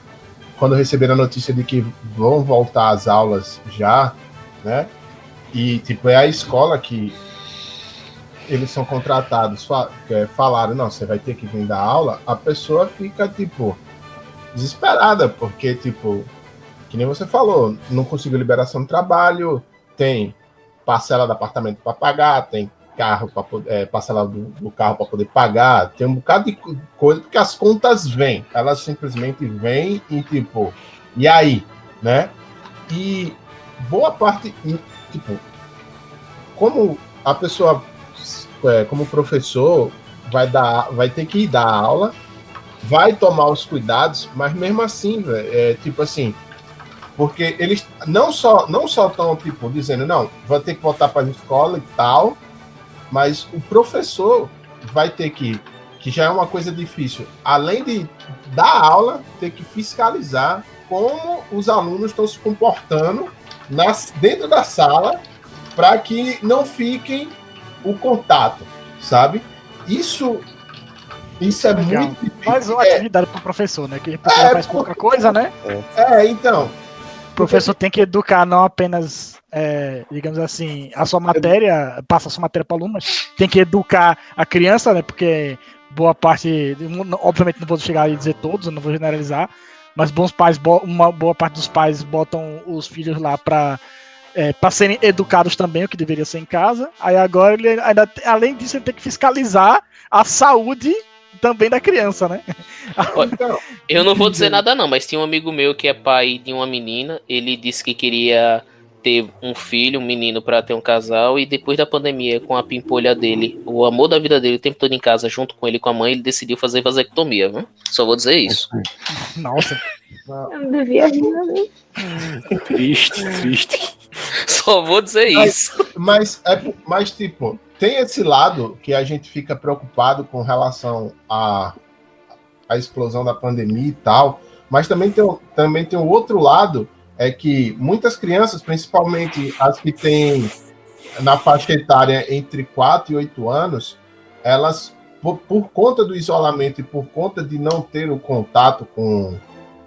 quando receberam a notícia de que vão voltar às aulas já, né? E, tipo, é a escola que eles são contratados, é, falaram, não, você vai ter que vir dar aula, a pessoa fica, tipo, desesperada, porque, tipo, que nem você falou, não conseguiu liberação do trabalho, tem parcela do apartamento para pagar, tem carro para é, parcela do, do carro para poder pagar, tem um bocado de co- coisa, porque as contas vêm, elas simplesmente vêm e tipo, e aí, né? E boa parte, tipo, como a pessoa, é, como professor, vai dar, vai ter que ir dar aula, vai tomar os cuidados, mas mesmo assim, velho, é tipo assim, porque eles não só não só estão tipo dizendo não, vai ter que voltar para a escola e tal, mas o professor vai ter que que já é uma coisa difícil, além de dar aula, ter que fiscalizar como os alunos estão se comportando nas, dentro da sala para que não fiquem o contato, sabe? Isso isso é Legal. muito mais uma É. atividade pro professor, né? Que o professor É, faz pouca coisa, né? É, então. O professor tem que educar não apenas, é, digamos assim, a sua matéria, passa a sua matéria para o aluno, mas tem que educar a criança, né? Porque boa parte, obviamente não vou chegar e dizer todos, eu não vou generalizar, mas bons pais, uma boa parte dos pais botam os filhos lá para é, para serem educados também, o que deveria ser em casa. Aí agora ele ainda, além disso, ele tem que fiscalizar a saúde também da criança, né? então Eu não vou dizer nada não, mas tinha um amigo meu que é pai de uma menina, ele disse que queria ter um filho, um menino pra ter um casal e depois da pandemia com a pimpolha dele, o amor da vida dele o tempo todo em casa junto com ele e com a mãe, ele decidiu fazer vasectomia, viu? Só vou dizer isso. *laughs* Nossa. Eu não devia rir, né? Triste, triste. Só vou dizer Mas- isso. Mas, é, mas, tipo, tem esse lado que a gente fica preocupado com relação à, à explosão da pandemia e tal, mas também tem, também tem o outro lado, é que muitas crianças, principalmente as que têm na faixa etária entre 4 e 8 anos, elas, por, por conta do isolamento e por conta de não ter o contato com,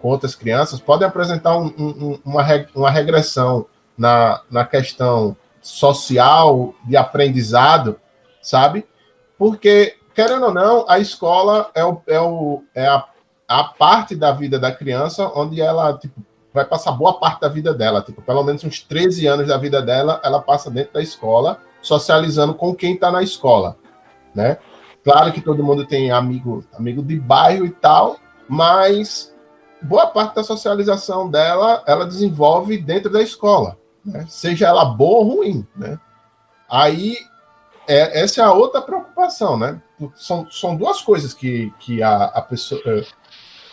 com outras crianças, podem apresentar um- um- um- uma, uma regressão na, na questão social, de aprendizado, sabe? Porque, querendo ou não, a escola é, o, é, o, é a, a parte da vida da criança onde ela tipo, vai passar boa parte da vida dela. Tipo, pelo menos uns 13 anos da vida dela, ela passa dentro da escola, socializando com quem está na escola, né? Claro que todo mundo tem amigo, amigo de bairro e tal, mas boa parte da socialização dela, ela desenvolve dentro da escola né? seja ela boa ou ruim, né? Aí é, essa é a outra preocupação, né? São, são duas coisas que, que a, a pessoa eh,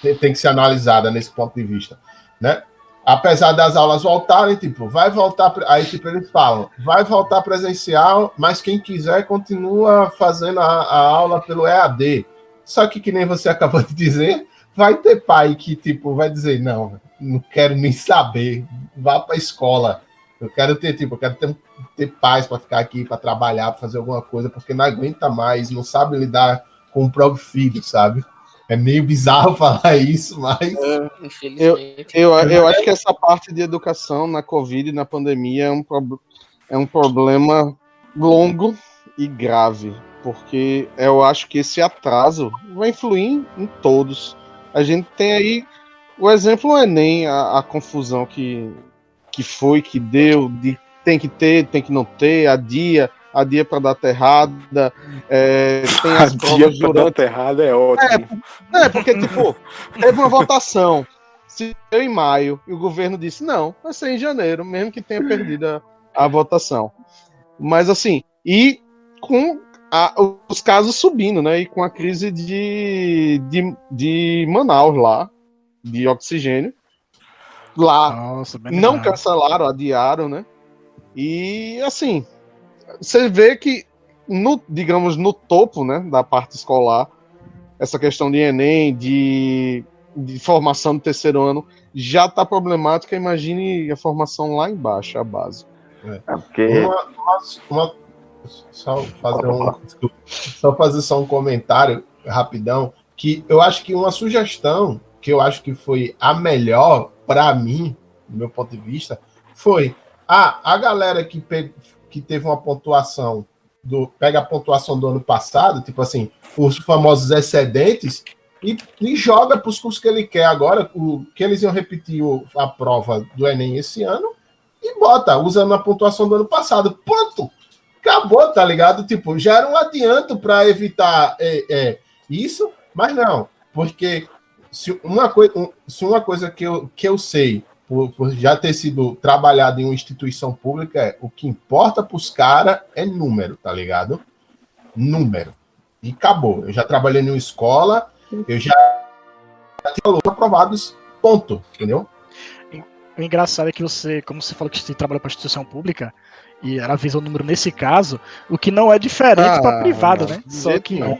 tem, tem que ser analisada nesse ponto de vista, né? Apesar das aulas voltarem, tipo, vai voltar, aí tipo eles falam, vai voltar presencial, mas quem quiser continua fazendo a, a aula pelo EAD. Só que que nem você *laughs* acabou de dizer, vai ter pai que tipo vai dizer não, não quero nem saber, vá para a escola. Eu quero ter, tipo, eu quero ter, ter paz para ficar aqui, para trabalhar, para fazer alguma coisa, porque não aguenta mais, não sabe lidar com o próprio filho, sabe? É meio bizarro *laughs* falar isso, mas. Infelizmente. Eu, eu acho que essa parte de educação na Covid e na pandemia é um, é um problema longo e grave, porque eu acho que esse atraso vai influir em, em todos. A gente tem aí o exemplo é nem a, a confusão que, que foi, que deu, de tem que ter, tem que não ter, a dia, a dia para data errada, é, tem as provas durante data errada é ótimo. é, porque, tipo, teve uma votação. Se deu em maio e o governo disse não, vai ser em janeiro, mesmo que tenha perdido a, a votação. Mas assim, e com a- os casos subindo, né? E com a crise de, de, de Manaus lá, de oxigênio. Lá Nossa, não cancelaram, adiaram, né? E assim, você vê que no, digamos, no topo, né, da parte escolar, essa questão de Enem, de, de formação do terceiro ano, já tá problemática. Imagine a formação lá embaixo, a base. É porque Uma, uma- só fazer um, só fazer só um comentário rapidão que eu acho que uma sugestão que eu acho que foi a melhor para mim, do meu ponto de vista, foi ah, a galera que, que teve uma pontuação do pega a pontuação do ano passado, tipo assim, os famosos excedentes e, e joga para os cursos que ele quer agora, o que eles iam repetir o- a prova do Enem esse ano e bota, usando a pontuação do ano passado. Pronto! Acabou, tá ligado? Tipo, já era um adianto para evitar é, é, isso, mas não, porque se uma, coi se uma coisa que eu, que eu sei, por, por já ter sido trabalhado em uma instituição pública, é o que importa para os caras é número, tá ligado? Número. E acabou. Eu já trabalhei em uma escola, eu já tinha alunos aprovados, ponto, entendeu? O engraçado é que você, como você falou que você trabalha para instituição pública, e ela avisa o número nesse caso, o que não é diferente Ah, para privada, né? Só que, não.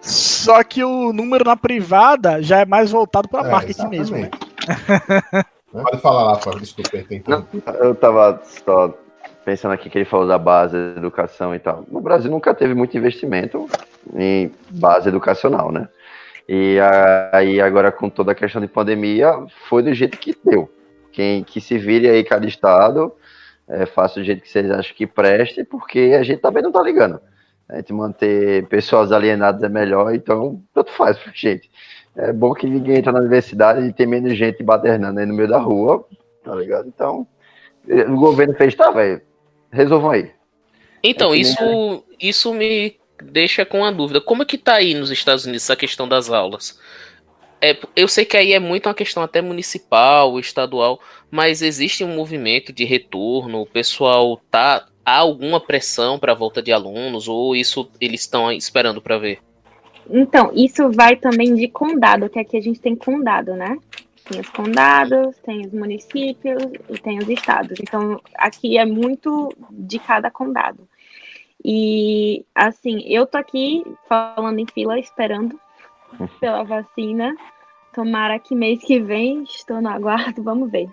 só que o número na privada já é mais voltado para É, marketing mesmo, né? *laughs* exatamente. Pode falar lá, Fábio, desculpa, Não, eu tava só pensando aqui que ele falou da base educação e tal. No Brasil nunca teve muito investimento em base educacional, né? E aí agora com toda a questão de pandemia, foi do jeito que deu. Quem que se vire aí cada estado, é, faça do jeito que vocês acham que preste, porque a gente também não tá ligando. A gente manter pessoas alienadas é melhor, então tanto faz pra *laughs* gente. É bom que ninguém entra na universidade e tem menos gente baternando aí no meio da rua, tá ligado? Então, o governo fez, tá, velho, resolvam aí. Então, é isso, isso me deixa com a dúvida. Como é que tá aí nos Estados Unidos essa questão das aulas? É, eu sei que aí é muito uma questão até municipal, estadual, mas existe um movimento de retorno, o pessoal tá há alguma pressão para a volta de alunos ou isso eles estão esperando para ver? Então, isso vai também de condado, que aqui a gente tem condado, né? Tem os condados, tem os municípios e tem os estados. Então, aqui é muito de cada condado. E, assim, eu tô aqui falando em fila, esperando *laughs* pela vacina. Tomara que mês que vem, estou no aguardo, *laughs* vamos ver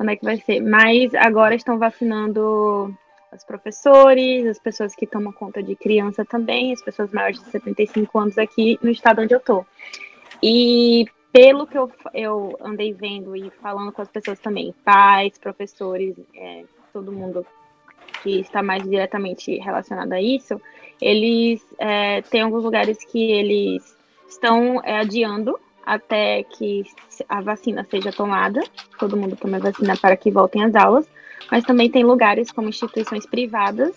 quando é que vai ser. Mas agora estão vacinando os professores, as pessoas que tomam conta de criança também, as pessoas maiores de 75 anos aqui no estado onde eu tô. E pelo que eu, eu andei vendo e falando com as pessoas também, pais, professores, é, todo mundo que está mais diretamente relacionado a isso, eles é, têm alguns lugares que eles estão é, adiando até que a vacina seja tomada, todo mundo tome a vacina para que voltem às aulas, mas também tem lugares como instituições privadas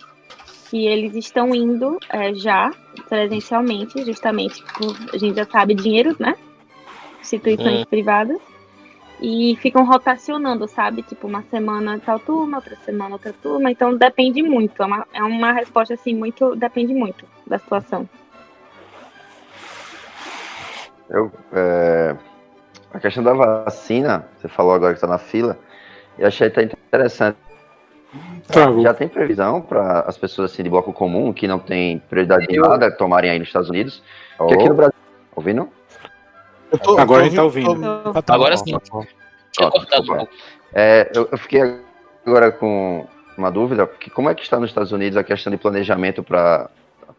que eles estão indo é, já presencialmente, justamente por, a gente já sabe, dinheiro, né? Instituições hum. privadas. E ficam rotacionando, sabe? Tipo, uma semana tal turma, outra semana outra turma. Então depende muito. É uma, é uma resposta assim, muito. Depende muito da situação. Eu, é, a questão da vacina, você falou agora que está na fila, eu achei até interessante. Já tem previsão para as pessoas assim de bloco comum que não tem prioridade em nada tomarem aí nos Estados Unidos? Oh. Que aqui no Brasil. Ouvindo? Tô, agora a gente tá ouvindo. Tô... Agora sim. Tinha cortado um É, eu, eu fiquei agora com uma dúvida, porque como é que está nos Estados Unidos a questão de planejamento para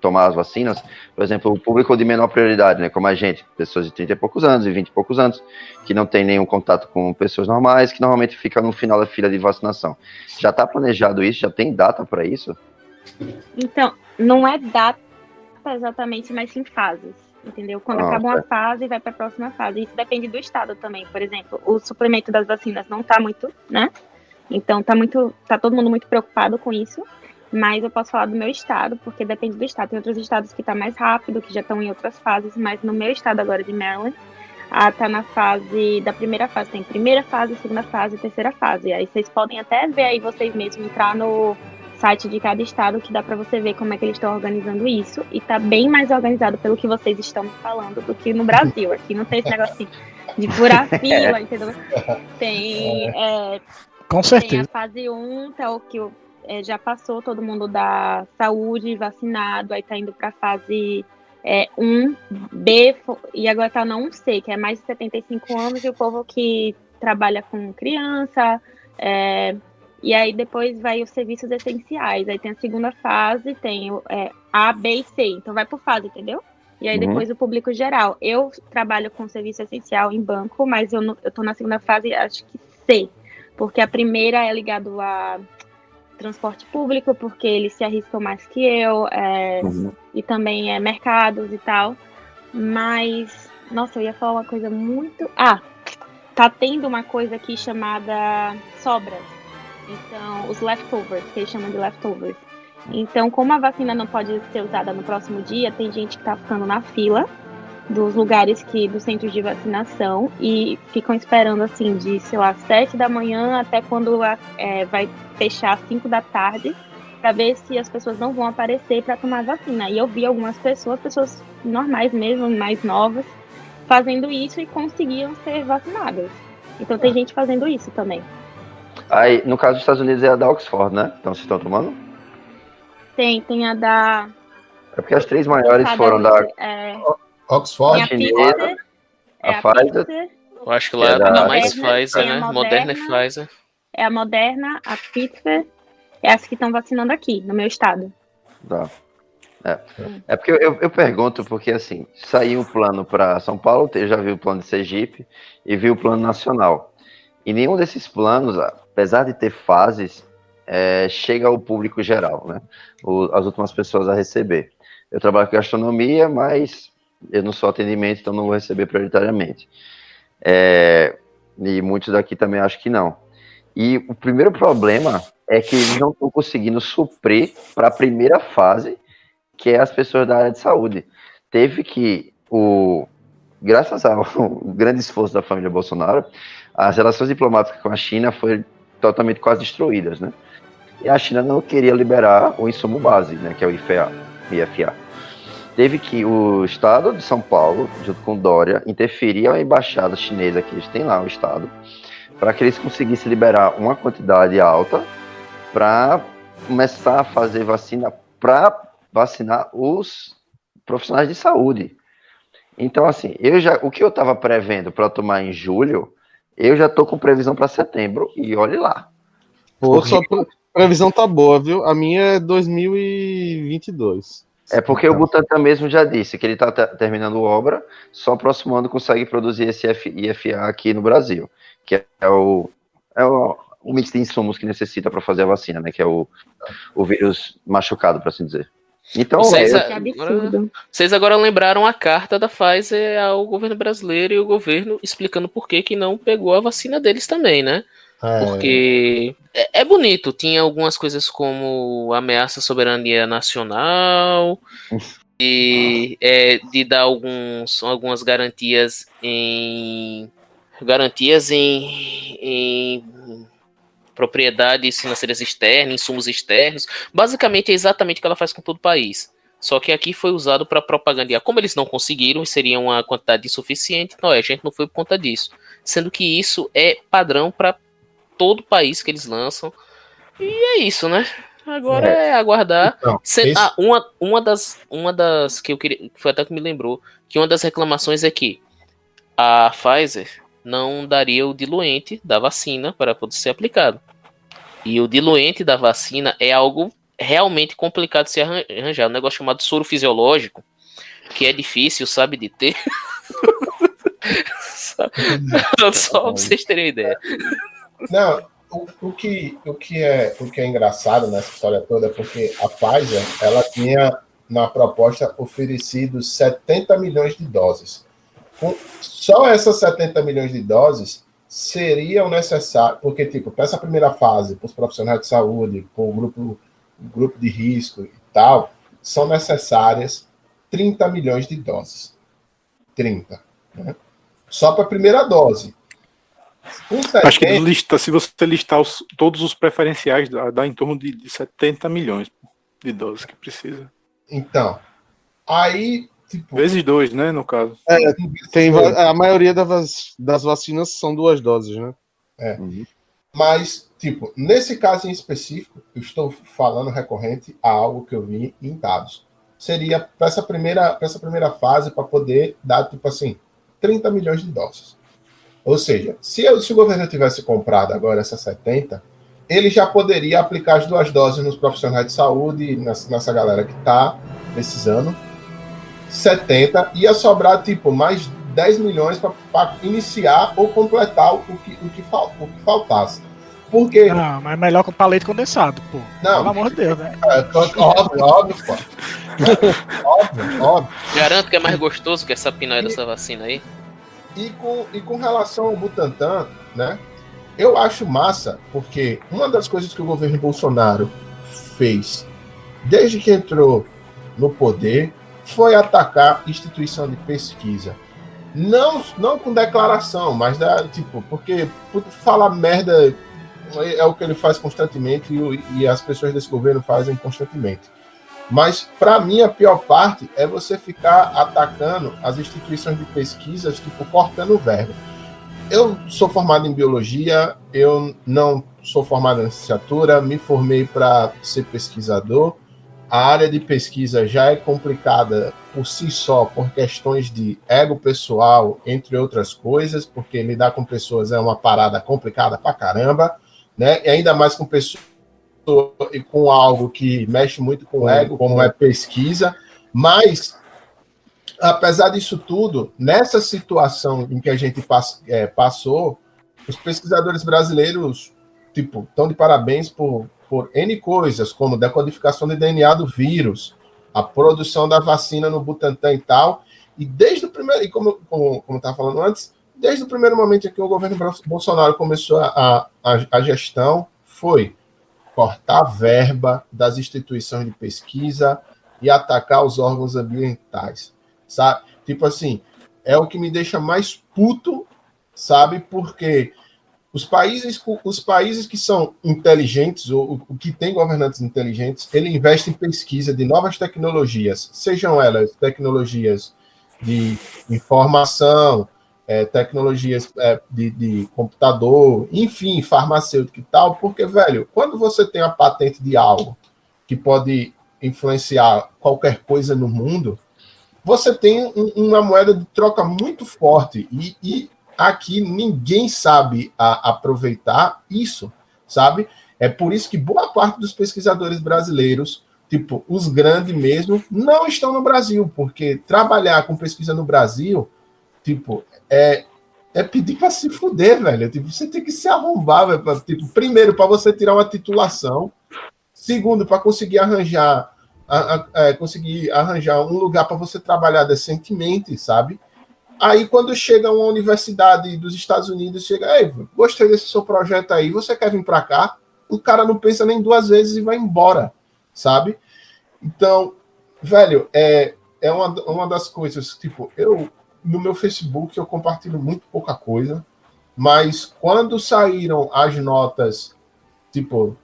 tomar as vacinas, por exemplo, o público de menor prioridade, né, como a gente, pessoas de 30 e poucos anos e 20 e poucos anos, que não tem nenhum contato com pessoas normais, que normalmente fica no final da fila de vacinação. Já está planejado isso? Já tem data para isso? Então, não é data exatamente, mas sim fases. Entendeu? Quando ah, acaba uma fase, vai para a próxima fase. Isso depende do estado também. Por exemplo, o suplemento das vacinas não está muito, né? Então tá muito, tá todo mundo muito preocupado com isso mas eu posso falar do meu estado, porque depende do estado. Tem outros estados que está mais rápido, que já estão em outras fases, mas no meu estado agora de Maryland, está na fase da primeira fase. Tem primeira fase, segunda fase, terceira fase. Aí vocês podem até ver aí vocês mesmos entrar no site de cada estado que dá para você ver como é que eles estão organizando isso e tá bem mais organizado pelo que vocês estão falando do que no Brasil. Aqui não tem esse negócio assim de furar *laughs* fila, entendeu? Tem é, com certeza. Tem a fase 1, tá, o que é, já passou todo mundo da saúde vacinado, aí tá indo para fase é, 1B e agora tá na 1C, que é mais de 75 anos, e o povo que trabalha com criança, é, e aí depois vai os serviços essenciais. Aí tem a segunda fase, tem é, A, B e C. Então vai por fase, entendeu? E aí uhum. depois o público geral. Eu trabalho com serviço essencial em banco, mas eu, eu tô na segunda fase, acho que C. Porque a primeira é ligado a transporte público, porque eles se arriscam mais que eu, é, uhum. e também é mercados e tal. Mas, nossa, eu ia falar uma coisa muito. Ah, tá tendo uma coisa aqui chamada sobras. Então, os leftovers, que eles chamam de leftovers. Então, como a vacina não pode ser usada no próximo dia, tem gente que tá ficando na fila dos lugares que dos centros de vacinação e ficam esperando assim de sei lá sete da manhã até quando é, vai fechar às 5 da tarde para ver se as pessoas não vão aparecer para tomar vacina. E eu vi algumas pessoas, pessoas normais mesmo, mais novas, fazendo isso e conseguiam ser vacinadas. Então tem gente fazendo isso também. Aí, no caso dos Estados Unidos é a da Oxford, né? Então vocês estão tomando? Tem, tem a da. É porque as três maiores foram da. É... Oxford, a, Pfizer, a, a Pfizer. Eu acho que lá é, da mais Pfizer, né? Moderna e Pfizer é a Moderna, a Pfizer, é as que estão vacinando aqui, no meu estado. Tá. É, é porque eu, eu, pergunto, porque assim, saiu o plano para São Paulo, eu já vi o plano de Sergipe e vi o plano nacional. E nenhum desses planos, apesar de ter fases, é, chega ao público geral, né? O, as últimas pessoas a receber. Eu trabalho com gastronomia, mas eu não sou atendimento, então não vou receber prioritariamente. É, e muitos daqui também acho que não. E o primeiro problema é que eles não estão conseguindo suprir para a primeira fase, que é as pessoas da área de saúde. Teve que, o, graças ao *laughs* grande esforço da família Bolsonaro, as relações diplomáticas com a China foram totalmente quase destruídas, né? E a China não queria liberar o insumo base, né, que é o IFA. IFA. Teve que o Estado de São Paulo, junto com Dória, interferir a embaixada chinesa que eles têm lá, o Estado, para que eles conseguissem liberar uma quantidade alta para começar a fazer vacina para vacinar os profissionais de saúde. Então, assim, eu já, o que eu estava prevendo para tomar em julho, eu já estou com previsão para setembro e olhe lá. Pô, sua previsão tá boa, viu? A minha é 2022. É porque o Butantan mesmo já disse que ele está terminando obra, só o próximo ano consegue produzir esse IFA aqui no Brasil, que é o, é o, o mix de insumos que necessita para fazer a vacina, né? Que é o, o vírus machucado, para assim dizer. Então, vocês, é... agora, vocês agora lembraram a carta da Pfizer ao governo brasileiro e o governo explicando por que, que não pegou a vacina deles também, né? É. Porque é, é, bonito, tinha algumas coisas como ameaça à soberania nacional e é, de dar alguns, algumas garantias em garantias em, em propriedades financeiras externas, insumos externos. Basicamente é exatamente o que ela faz com todo o país. Só que aqui foi usado para propagandear. Como eles não conseguiram, seria uma quantidade insuficiente, então é, a gente não foi por conta disso. Sendo que isso é padrão para todo país que eles lançam. E é isso, né? Agora é, é aguardar. Então, esse... ah, uma, uma, das, uma das que eu queria. Foi até que me lembrou. Que uma das reclamações é que a Pfizer não daria o diluente da vacina para poder ser aplicado. E o diluente da vacina é algo realmente complicado de se arranjar. Um negócio chamado soro fisiológico, que é difícil, sabe, de ter. *laughs* só, só pra vocês terem ideia. Não, o, o, que, o, que é, o que é engraçado nessa história toda é porque a Pfizer ela tinha na proposta oferecido 70 milhões de doses. Com só essas 70 milhões de doses seriam necessárias, porque, tipo, para essa primeira fase, para os profissionais de saúde, com o grupo, grupo de risco e tal, são necessárias 30 milhões de doses. 30. Né? Só para a primeira dose. Acho que lista, se você listar os, todos os preferenciais, dá, dá em torno de, de 70 milhões de doses que precisa. Então, aí. Tipo, Vezes dois, né, no caso. É, tem, a maioria das, das vacinas são duas doses, né? É. Uhum. Mas, tipo, nesse caso em específico, eu estou falando recorrente a algo que eu vi em dados. Seria para essa primeira, essa primeira fase, para poder dar, tipo assim, 30 milhões de doses. Ou seja, se, se o governo tivesse comprado agora essas 70, ele já poderia aplicar as duas doses nos profissionais de saúde, nessa, nessa galera que está precisando. 70, ia sobrar tipo mais 10 milhões para iniciar ou completar o que, o que, fal, o que faltasse. Porque. Não, mas melhor com palete condensado, pô. Não. Pelo amor de Deus, né? É, óbvio, óbvio, pô. *laughs* óbvio, óbvio. Garanto que é mais gostoso que essa pinóia dessa vacina aí. E com, e com relação ao Butantan, né? Eu acho massa, porque uma das coisas que o governo Bolsonaro fez desde que entrou no poder foi atacar instituição de pesquisa. Não, não com declaração, mas da, tipo, porque falar merda é o que ele faz constantemente e, e as pessoas desse governo fazem constantemente. Mas, para mim, a pior parte é você ficar atacando as instituições de pesquisas, tipo, cortando verba. Eu sou formado em biologia, eu não sou formado em licenciatura, me formei para ser pesquisador. A área de pesquisa já é complicada por si só, por questões de ego pessoal, entre outras coisas, porque lidar com pessoas é uma parada complicada pra caramba, né? E ainda mais com pessoas com algo que mexe muito com o ego, como é pesquisa, mas apesar disso tudo, nessa situação em que a gente pass é, passou, os pesquisadores brasileiros, tipo, estão de parabéns por, por N coisas, como decodificação de DNA do vírus, a produção da vacina no Butantan e tal. E desde o primeiro, e como, como, como estava falando antes, desde o primeiro momento em que o governo Bolsonaro começou a, a, a gestão, foi cortar verba das instituições de pesquisa e atacar os órgãos ambientais, sabe? Tipo assim, é o que me deixa mais puto, sabe? Porque os países, os países que são inteligentes, ou, ou que têm governantes inteligentes, ele investe em pesquisa de novas tecnologias, sejam elas tecnologias de informação, é, tecnologias é, de, de, computador, enfim, farmacêutico e tal, porque, velho, quando você tem a patente de algo que pode influenciar qualquer coisa no mundo, você tem um, uma moeda de troca muito forte. E, e aqui ninguém sabe a, aproveitar isso, sabe? É por isso que boa parte dos pesquisadores brasileiros, tipo os grandes mesmo, não estão no Brasil, porque trabalhar com pesquisa no Brasil, tipo, é, é pedir para se fuder, velho. Tipo, você tem que se arrombar, velho. Pra, tipo, primeiro, para você tirar uma titulação. Segundo, para conseguir arranjar, a, a, é, conseguir arranjar um lugar para você trabalhar decentemente, sabe? Aí, quando chega uma universidade dos Estados Unidos, chega, ei, gostei desse seu projeto aí, você quer vir para cá? O cara não pensa nem duas vezes e vai embora, sabe? Então, velho, é, é uma, uma das coisas, tipo, eu, no meu Facebook, eu compartilho muito pouca coisa, mas quando saíram as notas, tipo,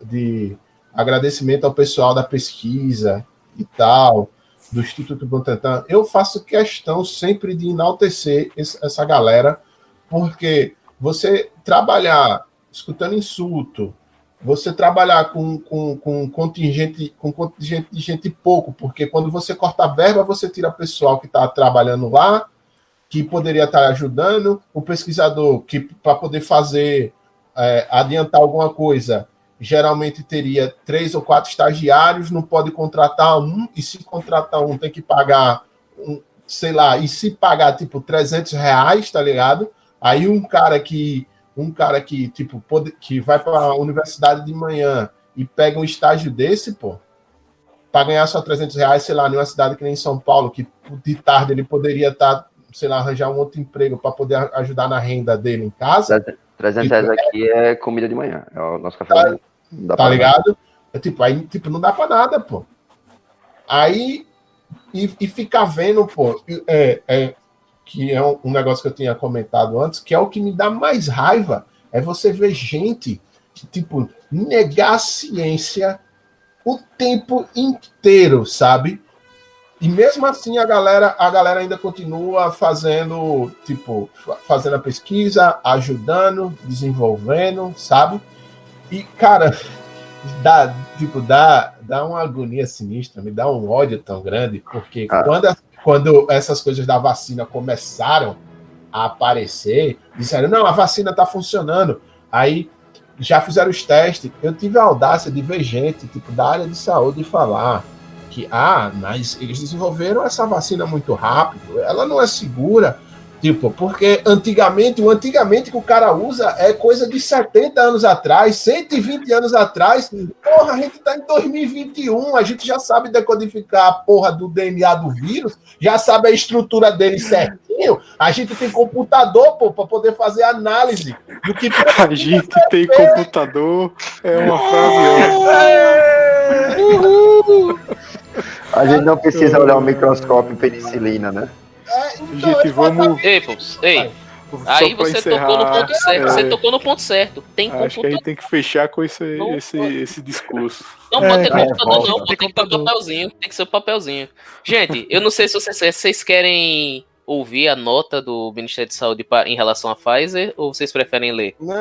de agradecimento ao pessoal da pesquisa e tal, do Instituto Butantan, eu faço questão sempre de enaltecer essa galera, porque você trabalhar escutando insulto, você trabalhar com, com, com, contingente, com contingente de gente pouco, porque quando você corta a verba, você tira pessoal que está trabalhando lá, que poderia estar tá ajudando, o pesquisador que para poder fazer, é, adiantar alguma coisa, geralmente teria três ou quatro estagiários, não pode contratar um, e se contratar um tem que pagar, um, sei lá, e se pagar tipo 300 reais, tá ligado? Aí um cara que, um cara que tipo pode, que vai para a universidade de manhã e pega um estágio desse, pô, para ganhar só 300 reais, sei lá, numa cidade que nem São Paulo, que de tarde ele poderia estar, tá, sei lá, arranjar um outro emprego para poder ajudar na renda dele em casa. 300 reais aqui é comida de manhã, é o nosso café. Tá, tá ligado? É, tipo, aí tipo, não dá pra nada, pô. Aí, e, e ficar vendo, pô, é, é, que é um, um negócio que eu tinha comentado antes, que é o que me dá mais raiva, é você ver gente, tipo, negar a ciência o tempo inteiro, sabe? E mesmo assim a galera, a galera ainda continua fazendo, tipo, fazendo a pesquisa, ajudando, desenvolvendo, sabe? E, cara, *laughs* dá, tipo, dá, dá uma agonia sinistra, me dá um ódio tão grande, porque ah. quando, quando essas coisas da vacina começaram a aparecer, disseram, não, a vacina tá funcionando. Aí já fizeram os testes. Eu tive a audácia de ver gente, tipo, da área de saúde falar que, ah, mas eles desenvolveram essa vacina muito rápido, ela não é segura. Tipo, porque antigamente, o antigamente que o cara usa é coisa de 70 anos atrás, 120 anos atrás. Porra, a gente tá em 2021, a gente já sabe decodificar a porra do DNA do vírus, já sabe a estrutura dele certinho. A gente tem computador, pô, para poder fazer análise do que. *laughs* A gente tem computador, é uma frase. A gente não precisa olhar o microscópio penicilina, né? É, então, gente, vamos. Ei, ei. Aí você encerrar, tocou no ponto certo. É... Você tocou no ponto certo. Tem Acho computador. que a gente tem que fechar com esse, esse, esse discurso. Não pode ter é, computador, não. Pode ter papelzinho. Tem que ser o um papelzinho. Gente, eu não sei se vocês, vocês querem ouvir a nota do Ministério de Saúde em relação à Pfizer ou vocês preferem ler? Não,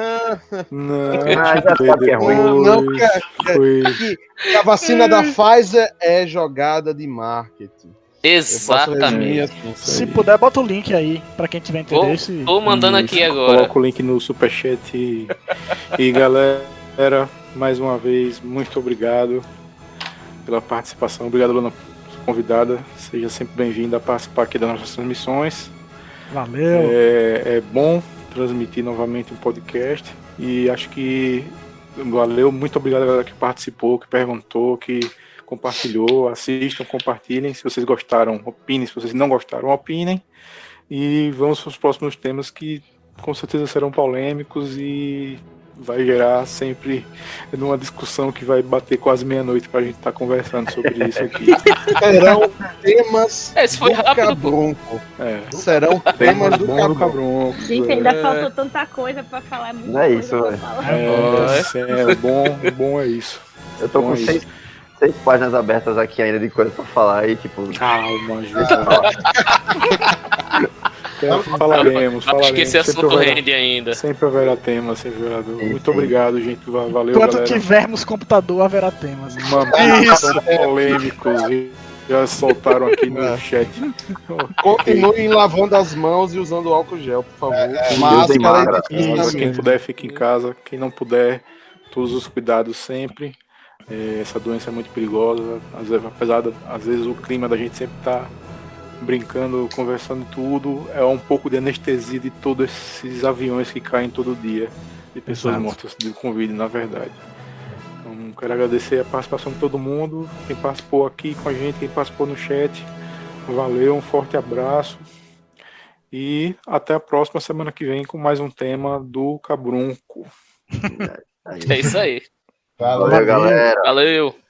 não, que é. Não, porque a vacina da Pfizer é jogada de marketing. Exatamente. Se puder, bota o link aí pra quem tiver interesse. Tô, tô mandando aqui agora. Coloca o link no superchat e, e galera. galera, mais uma vez, muito obrigado pela participação. Obrigado, Luna, convidada. Seja sempre bem-vinda a participar aqui das nossas transmissões. Valeu. É, é bom transmitir novamente um podcast e acho que valeu. Muito obrigado a galera que participou, que perguntou, que compartilhou. Assistam, compartilhem. Se vocês gostaram, opinem. Se vocês não gostaram, opinem. E vamos para os próximos temas que com certeza serão polêmicos e vai gerar sempre numa discussão que vai bater quase meia-noite pra gente estar tá conversando sobre isso aqui. *laughs* Serão temas Esse foi do rápido, Cabrunco. É. Serão temas do. Cabrunco. Gente, ainda é. faltou tanta coisa pra falar. muita Não é isso, velho. falar. É, é, bom, bom é isso. Eu tô Bom, com é seis, seis páginas abertas aqui ainda de coisa pra falar e, tipo, Calma, gente. *laughs* Então, falaremos, Acho que falaremos. esse Sempre assunto haverá- rende ainda. Sempre haverá tema, sempre haverá. Sim, Muito sim. obrigado, gente. Va- Valeu, Enquanto galera. tivermos computador, haverá temas. Mamadas são polêmicos e já soltaram aqui no É. chat. Continuem lavando as mãos e usando álcool gel, por favor. Deus Máscara Quem puder, fique em casa. Quem não puder, todos os cuidados sempre. É, essa doença é muito perigosa. Às vezes, apesar de, às vezes o clima da gente sempre tá brincando, conversando e tudo, é um pouco de anestesia de todos esses aviões que caem todo dia de pessoas Exato. mortas de Covid, na verdade. Então, quero agradecer a participação de todo mundo, quem participou aqui com a gente, quem participou no chat. Valeu, um forte abraço. E até a próxima semana que vem com mais um tema do Cabrunco. *laughs* É isso aí. Valeu. valeu, galera. Valeu.